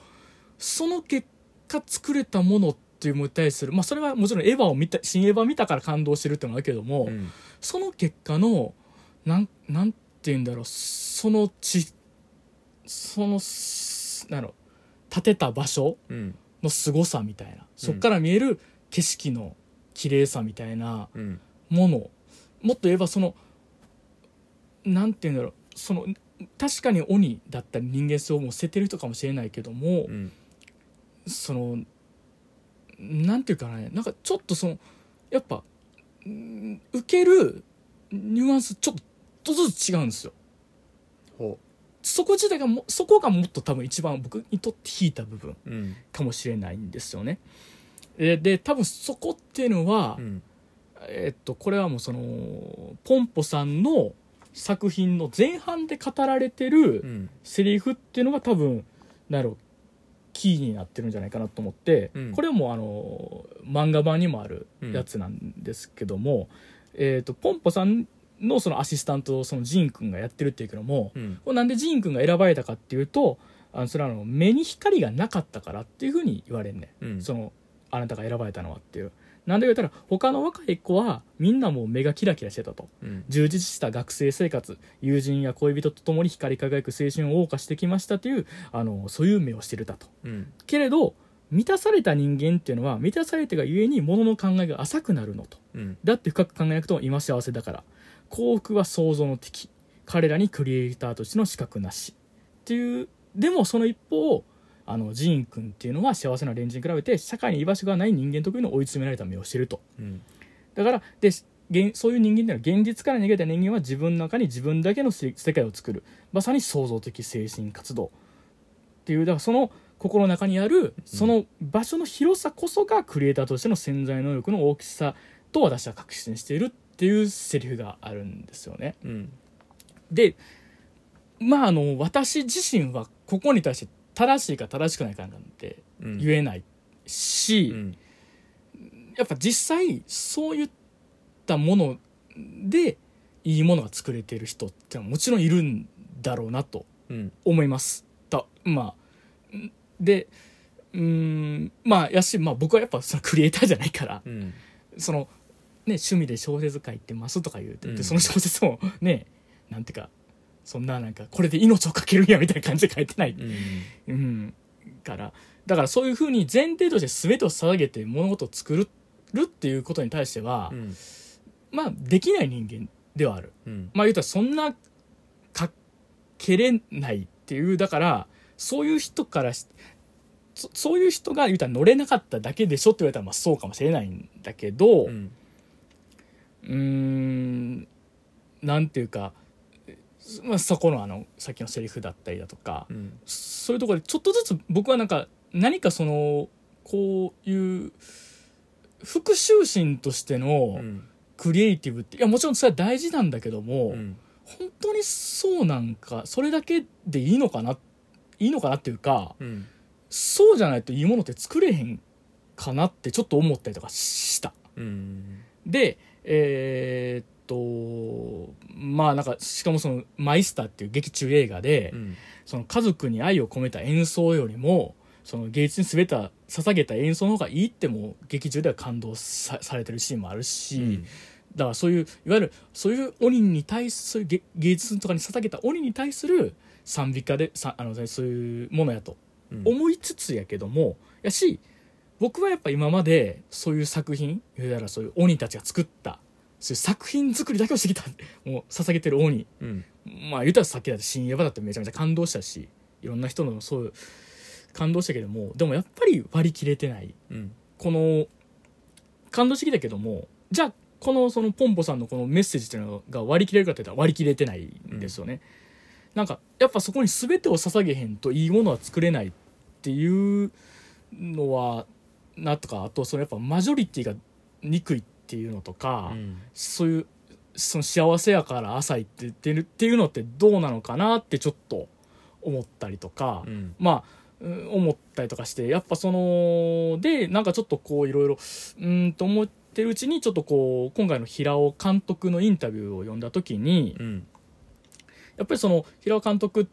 その結果作れたものっていうものに対するまあそれはもちろんエヴァを見た新エヴァ見たから感動してるってのもあるけども、うん。その結果のなんなんて言うんだろうその地そのすなんだろう建てた場所うん。の凄さみたいな。そっから見える景色の綺麗さみたいなうん。ものもっと言えばそのなんて言うんだろう。その確かに鬼だったり人間性をもう捨ててる人かもしれないけども、うん。そのなんていうかねなんかちょっとそのやっぱうん受けるニュアンスちょっとずつ違うんですよ。ほそこ自体がもそこがもっと多分一番僕にとって引いた部分ううん。かもしれないんですよね。えで多分そこっていうのは、うんえっとこれはもうそのポンポさんの作品の前半で語られてる、うん。セリフっていうのが多分なんやろキーになってるんじゃないかなと思って、うん。これはもうあの漫画版にもあるやつなんですけども、えー、とポンポさんのそのアシスタントをそのジーン君がやってるっていうけども、うん。これなんでジーン君が選ばれたかっていうとあのそれはあの目に光がなかったからっていうふうに言われんね、うん。そのあなたが選ばれたのはっていう。なんで言ったら他の若い子はみんなもう目がキラキラしてたと。うん。充実した学生生活友人や恋人と共に光り輝く青春を謳歌してきましたというあのそういう目をしてるだと。うん。けれど満たされた人間っていうのは満たされてがゆえに物の考えが浅くなるのと。うん。だって深く考えなくとも今幸せだから。幸福は想像の敵。彼らにクリエイターとしての資格なし。っていうでもその一方あのジーン君っていうのは幸せな連中に比べて社会に居場所がない人間特有の追い詰められた目をしてると。うん。だからで現そういう人間っていうのは現実から逃げた人間は自分の中に自分だけのせ世界を作る。まさに創造的精神活動。っていうだからその心の中にあるその場所の広さこそがクリエイターとしての潜在能力の大きさと私は確信しているっていうセリフがあるんですよね。うん。でまああの私自身はここに対して正しいか正しくないかなんてうん。言えないし、うん。やっぱ実際そういったものでいいものが作れてる人ってもちろんいるんだろうなとうん。思います。だまあんでうーんまあやし、まあ、僕はやっぱそのクリエイターじゃないからうん。その、ね、趣味で小説書いてますとか言うて、うん。でその小説もねなんていうかそんななんかこれで命をかけるんやみたいな感じで書いてない。うん。うん、からだからそういうふうに前提として全てを捧げて物事を作るっていうことに対しては、うん。まあできない人間ではある。うん。まあ言うたらそんなかけれないっていうだからそういう人からしそそういう人が言うたら乗れなかっただけでしょって言われたらまあそうかもしれないんだけどうん。うーんなんていうか、まあ、そこのあのさっきのセリフだったりだとか、うん。そういうところでちょっとずつ僕はなんか何かそのこういう復讐心としてうのん。クリエイティブっていやもちろんそれは大事なんだけども、うん。本当にそうなんかそれだけでいいのかないいのかなっていうかうん。そうじゃないといいものって作れへんかなってちょっと思ったりとかした。うん。でえーっとまあなんかしかもその「マイスター」っていう劇中映画で、うん。その家族に愛を込めた演奏よりもその芸術に全ては捧げた演奏の方がいいっても劇中では感動さされてるシーンもあるし、だからそういういわゆるそういう鬼に対する芸芸術とかに捧げた鬼に対する賛美歌でさあのそういうものやとうん。思いつつやけどもやし僕はやっぱ今までそういう作品いわゆるそういう鬼たちが作ったそういう作品作りだけをしてきた もう捧げてる鬼うん。まあ言うたらさっきだって深夜場だってめちゃめちゃ感動したしいろんな人のそういう感動したけどもでもやっぱり割り切れてない。うん。この感動してきたけどもじゃあこのそのポンポさんのこのメッセージっていうのが割り切れるかって言ったら割り切れてないんですよね、なん。かやっぱそこに全てを捧げへんといいものは作れないっていうのはなとかあとそのやっぱマジョリティが憎いっていうのとか、うん。そういうその幸せやから浅いって言ってるっていうのってどうなのかなってちょっと思ったりとか、うん。まあうん思ったりとかしてやっぱそのでなんかちょっとこういろいろうーんと思ってるうちにちょっとこう今回の平尾監督のインタビューを読んだ時にうん。やっぱりその平尾監督ん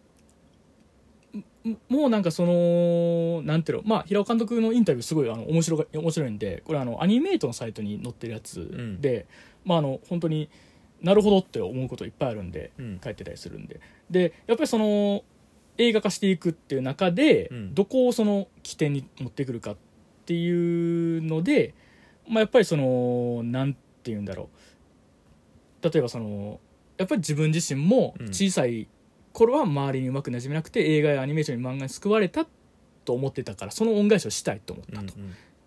もうなんかそのなんていうのまあ平尾監督のインタビューすごいあの面白が面白いんでこれあのアニメイトのサイトに載ってるやつで、まああの本当になるほどって思うこといっぱいあるんでうん。書いてたりするんで。でやっぱりその映画化していくっていう中で、うん。どこをその起点に持ってくるかっていうので、まあ、やっぱりそのなんて言うんだろう。例えばそのやっぱり自分自身もうん。小さい頃は周りにうまくなじめなくて映画やアニメーションに漫画に救われたと思ってたからその恩返しをしたいと思ったと、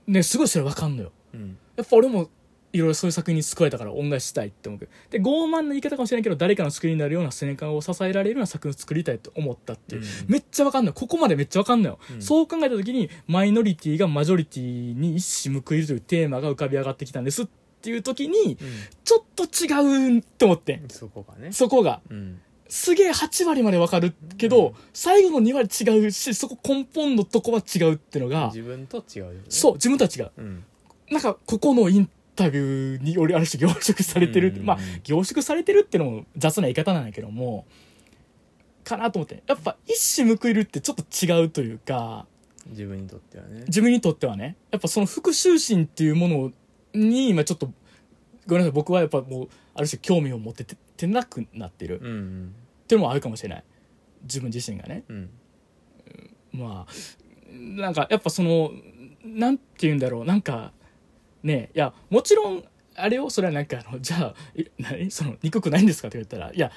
ねすごいそれ分かんのよ。うん。やっぱ俺もいろいろそういう作品に救われたから恩返ししたいって思うけど。で傲慢な言い方かもしれないけど誰かの救いになるような背中を支えられるような作品を作りたいと思ったっていう、めっちゃわかんないここまでめっちゃわかんないよ、うん。そう考えた時にマイノリティがマジョリティに一矢報いるというテーマが浮かび上がってきたんですっていう時にちょっと違うって思ってん。そこがね。そこが。うんすげえ8割までわかるけど、うん。最後の2割違うしそこ根本のとこは違うってのが自分と違うよね。そう自分たちがう。ん。なんかここのインタビューによりある種凝縮されてる、うん。まあ凝縮されてるってのも雑な言い方なんだけどもかなと思ってやっぱ一矢報いるってちょっと違うというか自分にとってはね。自分にとってはね。やっぱその復讐心っていうものに今ちょっとごめんなさい僕はやっぱもうある種興味を持ってててなくなってる。っうん。ていうのもあるかもしれない。自分自身がね。うん。まあなんかやっぱそのなんて言うんだろう。なんかねいやもちろんあれをそれはなんかあの じゃあえ何？その憎くないんですかって言ったら。いや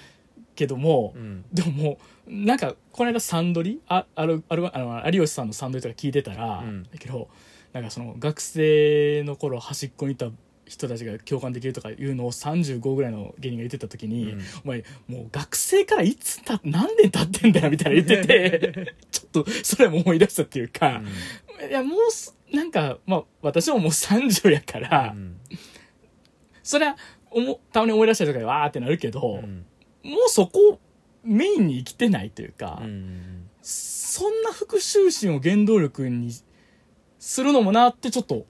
けども、うん。でももうなんかこの間サンドリ？ああるあるあの有吉さんのサンドリとか聞いてたら、うん。だけどなんかその学生の頃端っこにいた人たちが共感できるとかいうのを35ぐらいの芸人が言ってた時に、うん。お前もう学生からいつた何年経ってんだよみたいな言ってて ちょっとそれも思い出したっていうか、いやもうすなんかまあ私ももう30やから、うん。それはおもたまに思い出したりとかでわーってなるけど、うん。もうそこメインに生きてないというか、うんそんな復讐心を原動力にするのもなってちょっと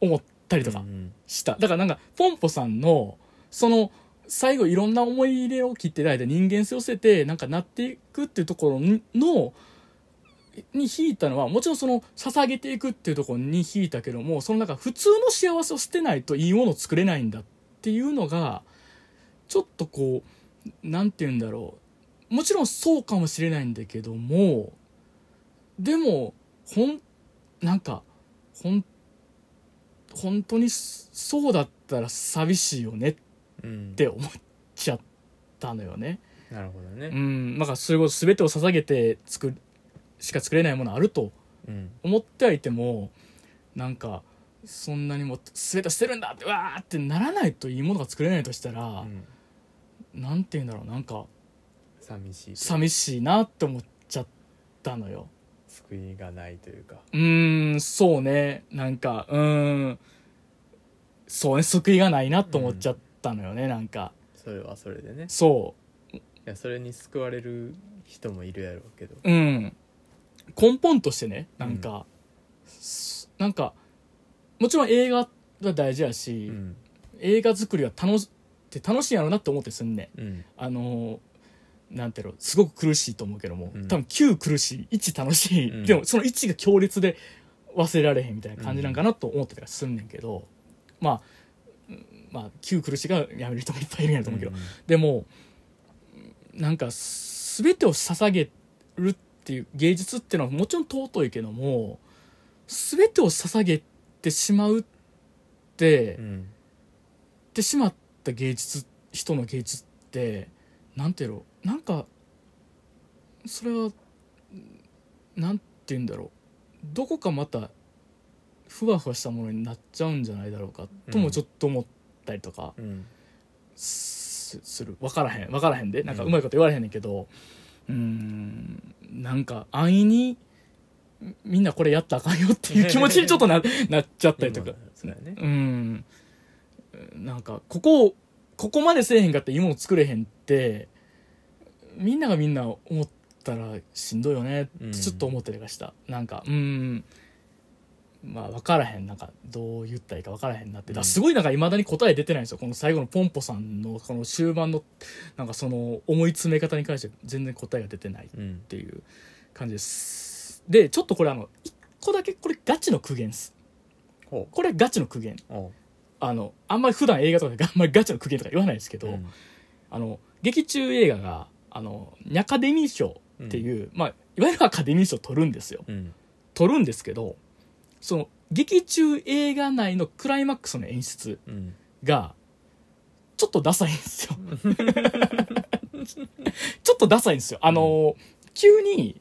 思ったりとか。うんした。だからなんか、ポンポさんの、その、最後いろんな思い入れを切っていただいて人間性を捨てて、なんかなっていくっていうところの、に引いたのは、もちろんその、捧げていくっていうところに引いたけども、そのなんか普通の幸せを捨てないといいものを作れないんだっていうのが、ちょっとこう、なんて言うんだろう。もちろんそうかもしれないんだけども、でも、ほん、なんか、ほん、本当にそうだったら寂しいよねっうん。て思っちゃったのよね。なるほどね。うん、なんかそういうこと全てを捧げて作る、しか作れないものあるとうん。思ってはいても、なんか、そんなにもう全てを捨てるんだって、わーってならないといいものが作れないとしたらう、ん。なんて言うんだろう、なんか、寂しい。寂しいなって思っちゃったのよ。救いがないというかうーん、そうね。なんか、うーん、そうね、救いがないなと思っちゃったのよね、なんか。それはそれでねそいやそれに救われる人もいるやろうけどう。うん。根本としてね、なんか、すなんか、もちろん映画が大事やし、うん映画作りは楽し、って楽しいんやろうなって思ってすんねん。うんあのーなんていうの、すごく苦しいと思うけども、うん。多分9苦しい、1楽しい、うん。でもその1が強烈で忘れられへんみたいな感じなんかなと思ってたりすんねんけど、まあ、うんまあ、9苦しいがやめる人もいっぱいいるんやと思うけど、でも、なんか、すべてを捧げるっていう芸術っていうのはもちろん尊いけども、すべてを捧げてしまうって、うん。ってしまった芸術人の芸術ってなんていうのなんかそれはなんて言うんだろう。どこかまたふわふわしたものになっちゃうんじゃないだろうかともちょっと思ったりとかうん。すする。分からへん。分からへんで。なんかうまいこと言われへんねんけど。うーん。なんか安易にみんなこれやったらあかんよっていう気持ちにちょっとな なっちゃったりとか。ね。うん。なんか、ここを、ここまでせえへんかっていいもの作れへんって、みんながみんな思ったらしんどいよねってちょっと思ったりがした。なんか、うん。まあ、分からへん。なんか、どう言ったらいいか分からへんなって。だすごいなんか未だに答え出てないんですよ。この最後のポンポさんの、この終盤の、なんかその、思い詰め方に関して全然答えが出てない。うんっていう感じです。で、ちょっとこれあの、一個だけこれガチの苦言です。ほこれガチの苦言。あの、あんまり普段映画とかであんまりガチの苦言とか言わないですけど、うんあの、劇中映画が、あの、ニャカデミー賞っていう、まあ、いわゆるアカデミー賞取るんですよ。うん取るんですけど、その、劇中映画内のクライマックスの演出うんが、ちょっとダサいんですよ。ちょっとダサいんですよ。あの、急に、い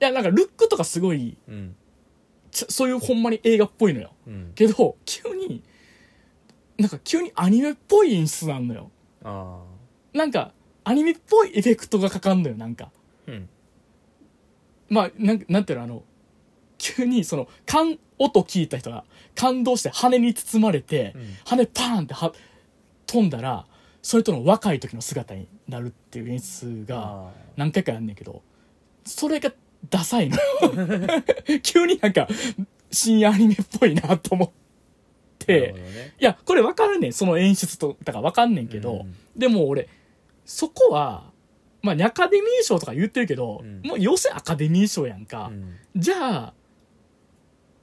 や、なんかルックとかすごい、そういうほんまに映画っぽいのよ。うんけど、急に、なんか急にアニメっぽい演出なんのよ。あなんか、アニメっぽいエフェクトがかかんのよ、なんか。あうん。まあ、なんなんていうの、あの、急にその、感、音聞いた人が感動して羽に包まれて、うん。羽パーンっては飛んだら、それとの若い時の姿になるっていう演出があ何回かやんねんけど、それがダサいのよ。急になんか、深夜アニメっぽいなと思っあなるてほ、どね。いや、これわかるねん、その演出と、だからわかんねんけど、うん。でも俺、そこは、まあ、アカデミー賞とか言ってるけど、うんもう要するにアカデミー賞やんか。うんじゃあ、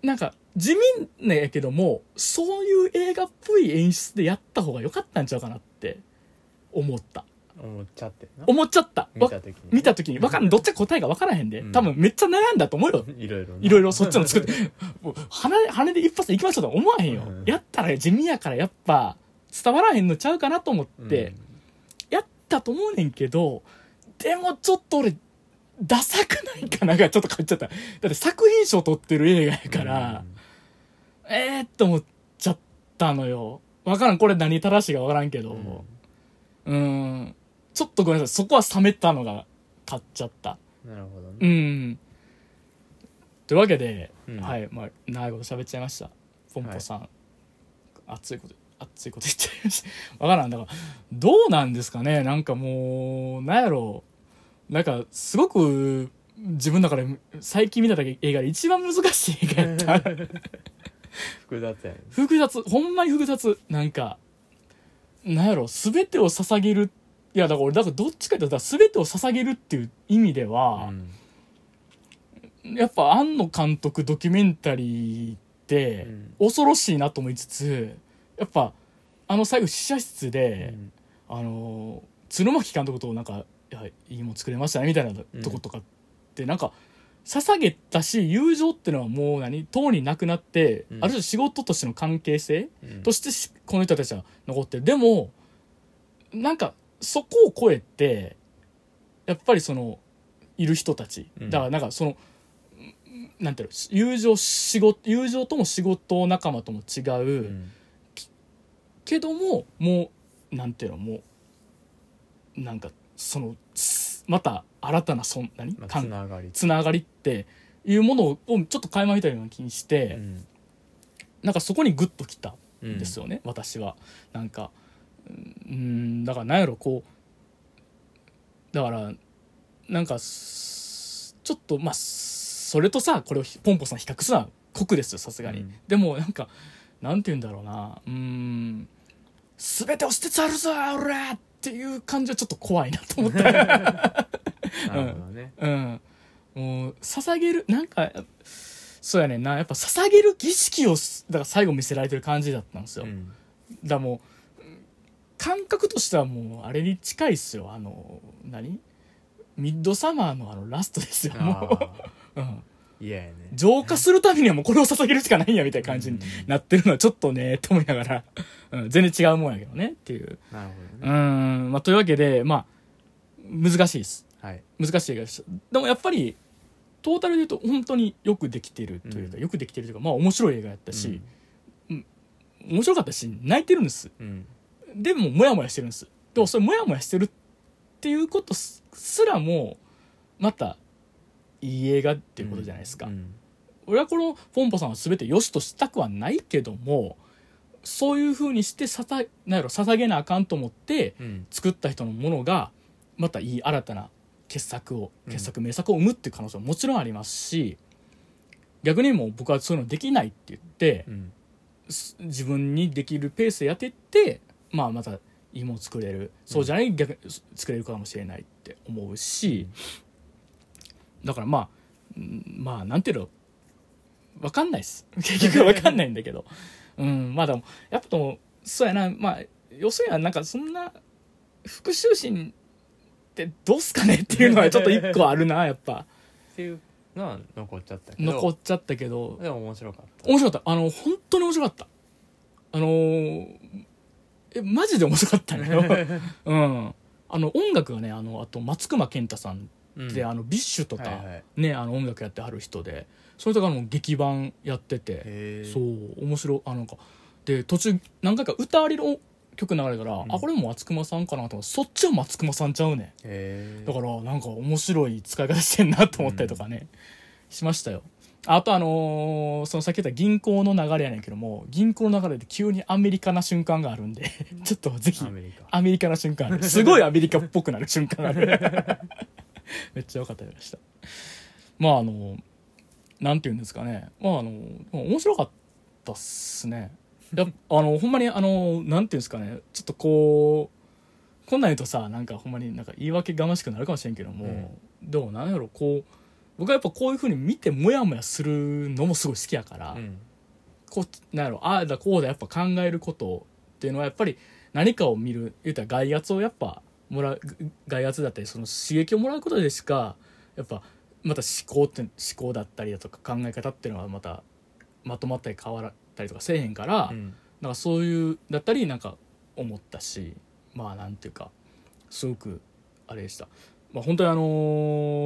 なんか、地味なんやけども、そういう映画っぽい演出でやった方が良かったんちゃうかなって思った。思っちゃって思っちゃった。わ見た時に見た時に。わかんどっちか答えがわからへんで。うん多分めっちゃ悩んだと思うよ。いろいろないろいろそっちの作って。もう羽羽で一発で行きましょうとは思わへんよ。うんやったら地味やからやっぱ伝わらへんのちゃうかなと思って、やっったと思うねんけどでもちょっと俺ダサくないかながちょっと変わっちゃった。だって作品賞取ってる映画やから、えーって思っちゃったのよ。わからん。これ何正しいかわからんけど。うん。うん。ちょっとごめんなさい。そこは冷めたのが買っちゃった。なるほどうねん。というわけで、うん。はい。まあ長いこと喋っちゃいました。ポンポさん、熱いこと熱いこと言っちゃいました。わからん。だからどうなんですかね。なんかもうなんやろ。うなんかすごく自分の中で最近見た映画で一番難しい映画やった。複雑やね。複雑。ほんまに複雑。なんかなんやろ。全てを捧げる。いやだから俺だからどっちかというと全てを捧げるっていう意味では、うん。やっぱ庵野監督ドキュメンタリーってうん。恐ろしいなと思いつつやっぱあの最後試写室うで、ん。あの鶴巻監督となんか「いやいいもん作れましたね」みたいなとことかってなんか捧げたし友情ってのはもう何とうになくなって、うん。ある種仕事としての関係性うん。としてしこの人たちは残ってる。でもなんかそこを超えてやっぱりそのいる人たち。うん。だからなんかその、なんていうの友情仕事友情とも仕事仲間とも違う、うんけどももうなんていうのもうなんかそのすまた新たなそん何？まあ関つながり。つながりっていうものをちょっと垣間見たような気にして、うん。なんかそこにグッときたうん。ですよね、私は。なんかうんだからなんやろこうだからなんかすちょっとまあそれとさこれをひポンポさん比較するのは酷ですよさすがに、うん。でもなんかなんて言うんだろうなうん全てを捨て去るぞ俺っていう感じはちょっと怖いなと思った。なるほどね。うん。もう捧げるなんかそうやねんな。やっぱ捧げる儀式をすだから最後見せられてる感じだったんですよ、うん。だもう感覚としてはもうあれに近いっすよ。あの何？ミッドサマーのあのラストですよもあう、うん、ー嫌やね。浄化するためにはもうこれを捧げるしかないんやみたいな感じにうんなってるのはちょっとねと思いながら、うん、全然違うもんやけどねっていう。なるほうどね。んまあというわけでまあ難しいです。はい。難しい映画でしたでもやっぱりトータルで言うと本当によくできてるというか、うん。よくできてるというかまあ面白い映画やったし、面白かったし泣いてるんです。うん。でもモヤモヤしてるんです。でもそれモヤモヤしてるっていうことすすらもまたいい映画っていうことじゃないですか、うん俺はこのポンポさんは全て良しとしたくはないけどもそういうふうにしてさたなんやろ捧げなあかんと思ってうん。作った人のものがまたいい新たな傑作をうん。傑作名作を生むっていう可能性ももちろんありますし逆にもう僕はそういうのできないって言ってうん。す自分にできるペースでやっていって、まあ、またいいもの作れる。そうじゃない逆に作れるかもしれないって思うしだからまあうんまあなんていうのわかんないです。結局わかんないんだけど。うんまあでもやっぱでもそうやな。まあ要するにはなんかそんな復讐心ってどうすかねっていうのはちょっと一個あるな やっぱ。っていうのは残っちゃったけど。残っちゃったけど。でも面白かった。面白かった。あの本当に面白かった。あのーえマジで面白かったのよ。うん。あの音楽がねあのあと松隈健太さんうん。で、あの BiSH とか、はいはい。ねあの音楽やってはる人でそれとかの劇伴やっててそう面白いあなんかで途中何回か歌ありの曲流れたから、ん。あこれも松隈さんかなと思そっちは松隈さんちゃうねだからなんか面白い使い方してんなと思ったりとかね、しましたよ。あとあのーそのさっき言った銀行の流れやねんけども銀行の流れで急にアメリカな瞬間があるんで ちょっとぜひアメリカ。な瞬間すごいアメリカっぽくなる瞬間ある めっちゃ良かったでした。まああのなんて言うんですかね。まああの面白かったっすね。や あのほんまにあのなんていうんですかね。ちょっとこうこんなん言うとさなんかほんまになんか言い訳がましくなるかもしれんけども、でもなんやろこう僕はやっぱこういうふうに見てモヤモヤするのもすごい好きやから、うん。こうなんやろああだこうだやっぱ考えることっていうのはやっぱり何かを見る言うたら外圧をやっぱもらう外圧だったりその刺激をもらうことでしかやっぱまた思考って思考だったりだとか考え方っていうのはまたまとまったり変わったりとかせえへんから、うん。なんかそういうだったりなんか思ったしまあなんていうかすごくあれでした。まあ本当にあの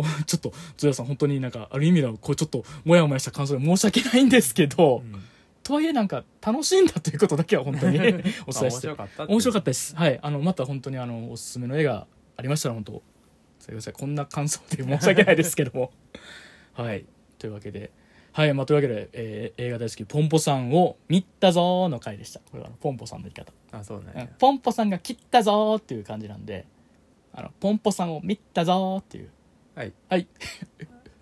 ーちょっとゾヤさん本当になんかある意味ではこうちょっともやもやした感想で申し訳ないんですけど、うんとはいえなんか楽しいんだということだけは本当に お伝えして白かった面白かったたです。はい。あのまた本当にあのおすすめの映画ありましたら本当すいませんこんな感想で申し訳ないですけども。はい。というわけで。はい。まあというわけで、えー映画大好きポンポさんを見たぞーの回でした。これはポンポさんの言い方。あそうなんや。うん。ポンポさんが切ったぞーっていう感じなんであのポンポさんを見たぞーっていう。はい。はい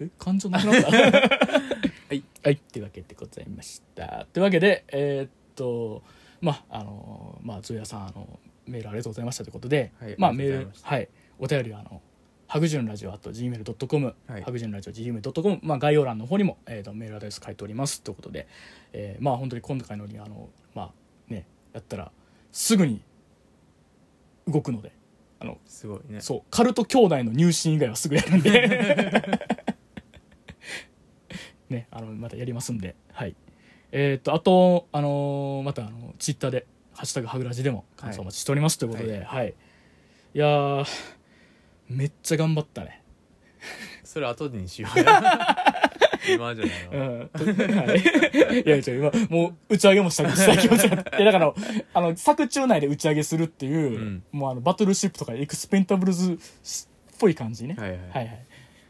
ええ感情なくなった？はい。はい。というわけでございました。というわけでえーっとまああのまあズーヤさんあのメールありがとうございましたということで、はいまあメールはい。お便りはあのハグジュンラジオあと gmail.com、はい。ハグジュンラジオ gmail.com、まあ、概要欄の方にも、えー、とメールアドレス書いておりますということで、えーまあ本当に今回のようにあのまあねやったらすぐに動くのであのすごいね。そうカルト兄弟の入信以外はすぐやるんで ねあのまたやりますんではいえっ、とあとあのーまたあのツイッターで「ハッシュタグハグラジ」でも感想お待ちしておりますということでははい、い、やーめっちゃ頑張ったねそれ後にしようや 今じゃないわうん。はい。いや、今、もう、打ち上げもしたしたい気持ちがあって。いやだから、あの、作中内で打ち上げするっていう、うんもうあの、バトルシップとかエクスペンタブルズっぽい感じね。はいはいはいはい。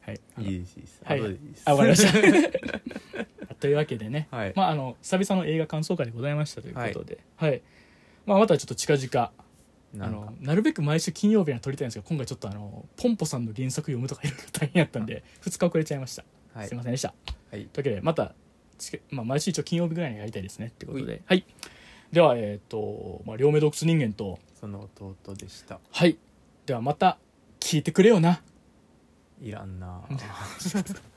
はい。いいですいいですはい。後でいいです。あ、わかりました。というわけでね、はい。まあ、あの、久々の映画感想会でございましたということで、はい。まあ、またちょっと近々、あなんか。の、なるべく毎週金曜日には撮りたいんですけど、今回ちょっとあの、ポンポさんの原作読むとかいろいろ大変やったんで、2日遅れちゃいました。はい。すいませんでした。はい。というわけでまたまあ、毎週一応金曜日ぐらいにやりたいですねってことで。はい。ではえっ、と、まあ、両目洞窟人間と。その弟でした。はい。ではまた聞いてくれよないらんな。